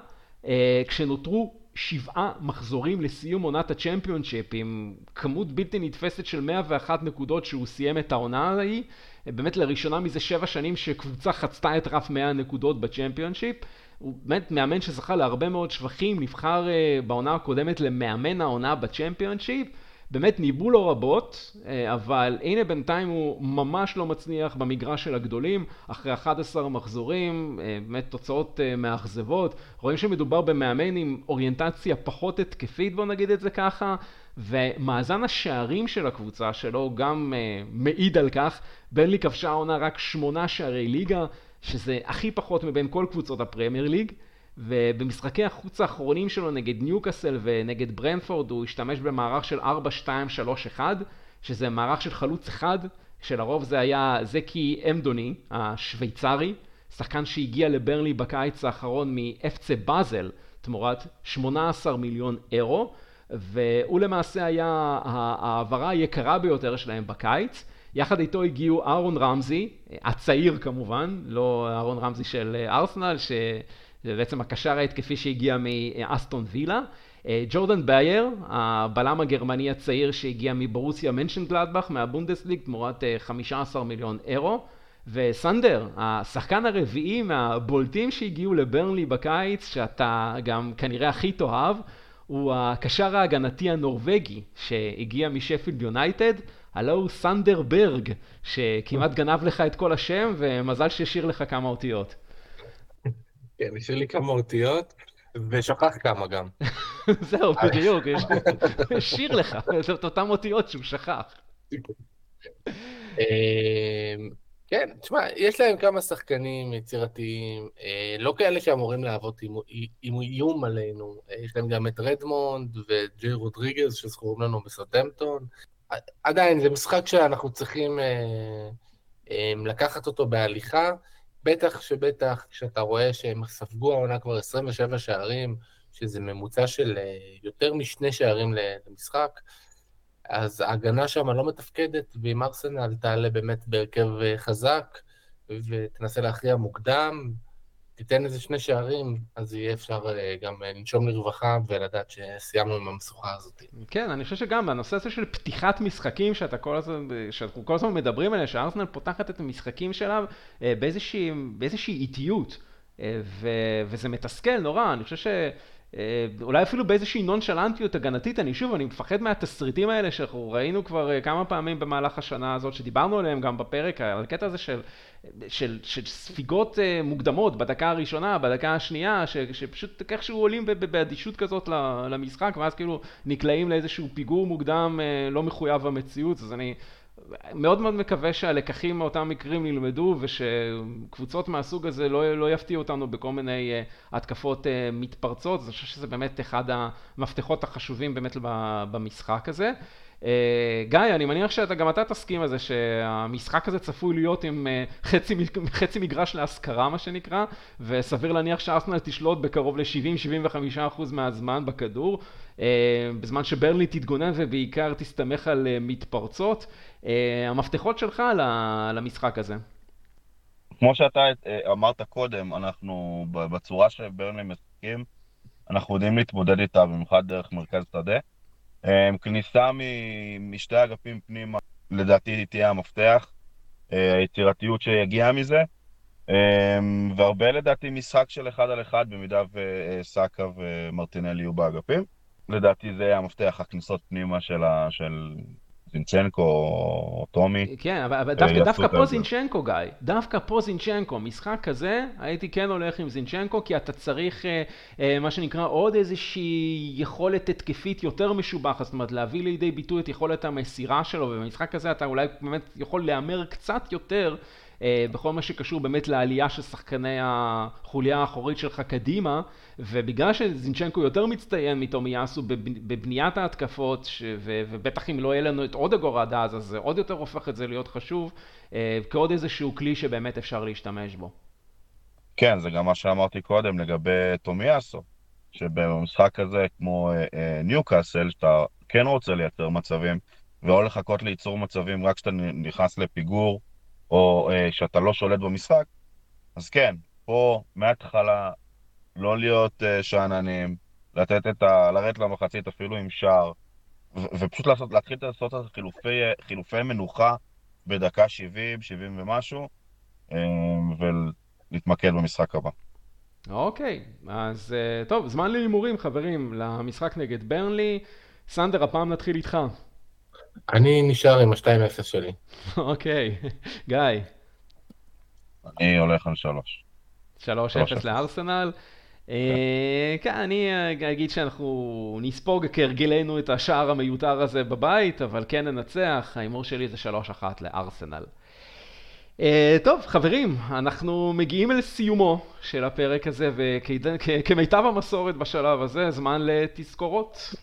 אה, כשנותרו שבעה מחזורים לסיום עונת הצ'מפיונשיפ עם כמות בלתי נתפסת של 101 נקודות שהוא סיים את העונה ההיא באמת לראשונה מזה שבע שנים שקבוצה חצתה את רף 100 נקודות בצ'מפיונשיפ הוא באמת מאמן שזכה להרבה מאוד שבחים, נבחר uh, בעונה הקודמת למאמן העונה בצ'מפיונשיפ, באמת ניבאו לו רבות, uh, אבל הנה בינתיים הוא ממש לא מצליח במגרש של הגדולים, אחרי 11 מחזורים, uh, באמת תוצאות מאכזבות, רואים שמדובר במאמן עם אוריינטציה פחות התקפית, בוא נגיד את זה ככה, ומאזן השערים של הקבוצה שלו גם מעיד על כך, בנלי כבשה העונה רק שמונה שערי ליגה, שזה הכי פחות מבין כל קבוצות הפרמייר ליג, ובמשחקי החוץ האחרונים שלו נגד ניוקאסל ונגד ברנפורד הוא השתמש במערך של 4-2-3-1, שזה מערך של חלוץ אחד, שלרוב זה היה זקי אמדוני, השוויצרי, שחקן שהגיע לברלי בקיץ האחרון מאפצה באזל תמורת 18 מיליון אירו, והוא למעשה היה ההעברה היקרה ביותר שלהם בקיץ. יחד איתו הגיעו אהרון רמזי, הצעיר כמובן, לא אהרון רמזי של ארסנל, שזה בעצם הקשר ההתקפי שהגיע מאסטון וילה. ג'ורדן בייר, הבלם הגרמני הצעיר שהגיע מברוסיה מנשנגלדבך מהבונדסליג תמורת 15 מיליון אירו. וסנדר, השחקן הרביעי מהבולטים שהגיעו לברנלי בקיץ, שאתה גם כנראה הכי תאהב, הוא הקשר ההגנתי הנורבגי שהגיע משפילד יונייטד. הלו הוא סנדר ברג, שכמעט גנב לך את כל השם, ומזל שהשאיר לך כמה אותיות. כן, השאיר לי כמה אותיות, ושכח כמה גם. זהו, בדיוק, השאיר לך את אותן אותיות שהוא שכח. אמ, כן, תשמע, יש להם כמה שחקנים יצירתיים, אה, לא כאלה שאמורים להוות עם איום עלינו. יש להם גם את רדמונד וג'יי רודריגז שזכורים לנו בסוטמפטון. עדיין, זה משחק שאנחנו צריכים אה, אה, לקחת אותו בהליכה, בטח שבטח כשאתה רואה שהם ספגו העונה כבר 27 שערים, שזה ממוצע של אה, יותר משני שערים למשחק, אז ההגנה שם לא מתפקדת, ואם ארסנל תעלה באמת בהרכב אה, חזק, ותנסה להכריע מוקדם, תיתן איזה שני שערים, אז יהיה אפשר אה, גם אה, לנשום לרווחה ולדעת שסיימנו עם המשוכה הזאת. כן, אני חושב שגם בנושא הזה של פתיחת משחקים, שאתה כל הזמן, שאנחנו כל הזמן מדברים עליה, שארסנל פותחת את המשחקים שלה אה, באיזושהי, באיזושהי איטיות. ו, וזה מתסכל נורא, אני חושב ש... אה, אולי אפילו באיזושהי נונשלנטיות הגנתית, אני שוב, אני מפחד מהתסריטים האלה שאנחנו ראינו כבר אה, כמה פעמים במהלך השנה הזאת, שדיברנו עליהם גם בפרק, על הקטע הזה של, של, של ספיגות אה, מוקדמות בדקה הראשונה, בדקה השנייה, ש, שפשוט איכשהו עולים באדישות כזאת למשחק, ואז כאילו נקלעים לאיזשהו פיגור מוקדם לא מחויב המציאות, אז אני... מאוד מאוד מקווה שהלקחים מאותם מקרים נלמדו ושקבוצות מהסוג הזה לא, לא יפתיעו אותנו בכל מיני uh, התקפות uh, מתפרצות, אז אני חושב שזה באמת אחד המפתחות החשובים באמת במשחק הזה. Uh, גיא, אני מניח שאתה גם אתה תסכים על זה שהמשחק הזה צפוי להיות עם uh, חצי, חצי מגרש להשכרה מה שנקרא, וסביר להניח שארסנל תשלוט בקרוב ל-70-75% מהזמן בכדור, בזמן שברלי תתגונן ובעיקר תסתמך על uh, מתפרצות. אה, המפתחות שלך למשחק הזה. כמו שאתה אה, אמרת קודם, אנחנו בצורה שברנלי משחקים, אנחנו יודעים להתמודד איתה במיוחד דרך מרכז שדה. אה, כניסה משתי אגפים פנימה, לדעתי תהיה המפתח, היצירתיות שיגיעה מזה, והרבה לדעתי משחק של אחד על אחד במידה וסאקה ומרטינלי יהיו באגפים. לדעתי זה המפתח, הכניסות פנימה של, ה, של זינצ'נקו או טומי. כן, אבל דווקא, דווקא פה זינצ'נקו, גיא, דווקא פה זינצ'נקו, משחק כזה, הייתי כן הולך עם זינצ'נקו, כי אתה צריך, אה, אה, מה שנקרא, עוד איזושהי יכולת התקפית יותר משובחת, זאת אומרת, להביא לידי ביטוי את יכולת המסירה שלו, ובמשחק כזה אתה אולי באמת יכול להמר קצת יותר. אה, בכל מה שקשור באמת לעלייה של שחקני החוליה האחורית שלך קדימה, ובגלל שזינצ'נקו יותר מצטיין מטומי יאסו בבניית ההתקפות, ש... ו... ובטח אם לא יהיה לנו את עוד אגור עד אז, אז זה עוד יותר הופך את זה להיות חשוב, אה, כעוד איזשהו כלי שבאמת אפשר להשתמש בו. כן, זה גם מה שאמרתי קודם לגבי טומיאסו, שבמשחק הזה, כמו אה, ניוקאסל, שאתה כן רוצה לייצר מצבים, ולא לחכות ליצור מצבים רק כשאתה נכנס לפיגור, או אה, שאתה לא שולט במשחק, אז כן, פה מההתחלה לא להיות אה, שאננים, לתת את ה... לרדת למחצית אפילו עם שער, ו- ופשוט לעשות, להתחיל לעשות את חילופי, חילופי מנוחה בדקה 70, 70 ומשהו, אה, ולהתמקד במשחק הבא. אוקיי, אז אה, טוב, זמן להימורים חברים, למשחק נגד ברנלי. סנדר, הפעם נתחיל איתך. אני נשאר עם ה-2-0 שלי. אוקיי, גיא. אני הולך על 3. 3-0 לארסנל. אה, כן, אני אגיד שאנחנו נספוג כהרגלנו את השער המיותר הזה בבית, אבל כן ננצח, ההימור שלי זה 3-1 לארסנל. Uh, טוב, חברים, אנחנו מגיעים אל סיומו של הפרק הזה, וכמיטב המסורת בשלב הזה, זמן לתזכורות.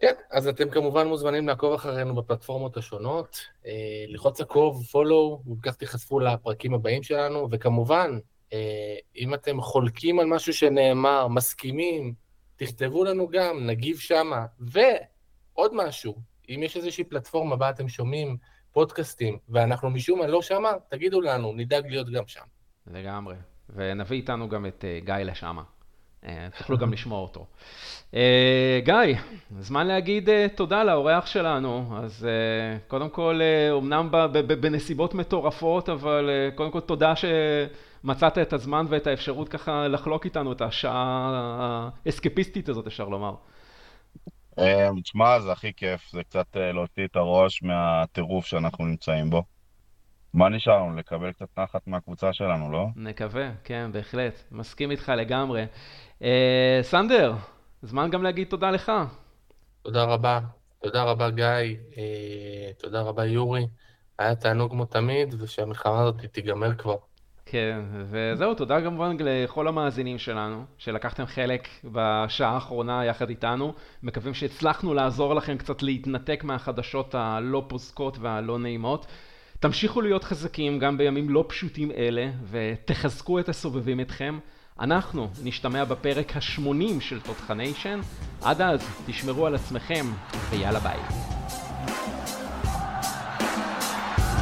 כן, אז אתם כמובן מוזמנים לעקוב אחרינו בפלטפורמות השונות, אה, ללחוץ עקוב, פולו, וכך תיחשפו לפרקים הבאים שלנו, וכמובן, אה, אם אתם חולקים על משהו שנאמר, מסכימים, תכתבו לנו גם, נגיב שמה. ועוד משהו, אם יש איזושהי פלטפורמה בה אתם שומעים פודקאסטים, ואנחנו משום מה לא שמה, תגידו לנו, נדאג להיות גם שם. לגמרי. ונביא איתנו גם את uh, גיא לשמה. אה, תוכלו גם לשמוע אותו. אה, גיא, זמן להגיד אה, תודה לאורח שלנו. אז קודם כל, אמנם בנסיבות מטורפות, אבל קודם כל תודה שמצאת את הזמן ואת האפשרות ככה לחלוק איתנו את השעה האסקפיסטית הזאת, אפשר לומר. תשמע, זה הכי כיף, זה קצת להוציא את הראש מהטירוף שאנחנו נמצאים בו. מה נשאר לנו? לקבל קצת נחת מהקבוצה שלנו, לא? נקווה, כן, בהחלט. מסכים איתך לגמרי. אה, סנדר, זמן גם להגיד תודה לך. תודה רבה. תודה רבה, גיא. אה, תודה רבה, יורי. היה תענוג כמו תמיד, ושהמלחמה הזאת תיגמר כבר. כן, וזהו, תודה כמובן לכל המאזינים שלנו, שלקחתם חלק בשעה האחרונה יחד איתנו. מקווים שהצלחנו לעזור לכם קצת להתנתק מהחדשות הלא פוסקות והלא נעימות. תמשיכו להיות חזקים גם בימים לא פשוטים אלה, ותחזקו את הסובבים אתכם. אנחנו נשתמע בפרק ה-80 של תותחניישן. עד אז, תשמרו על עצמכם, ויאללה ביי.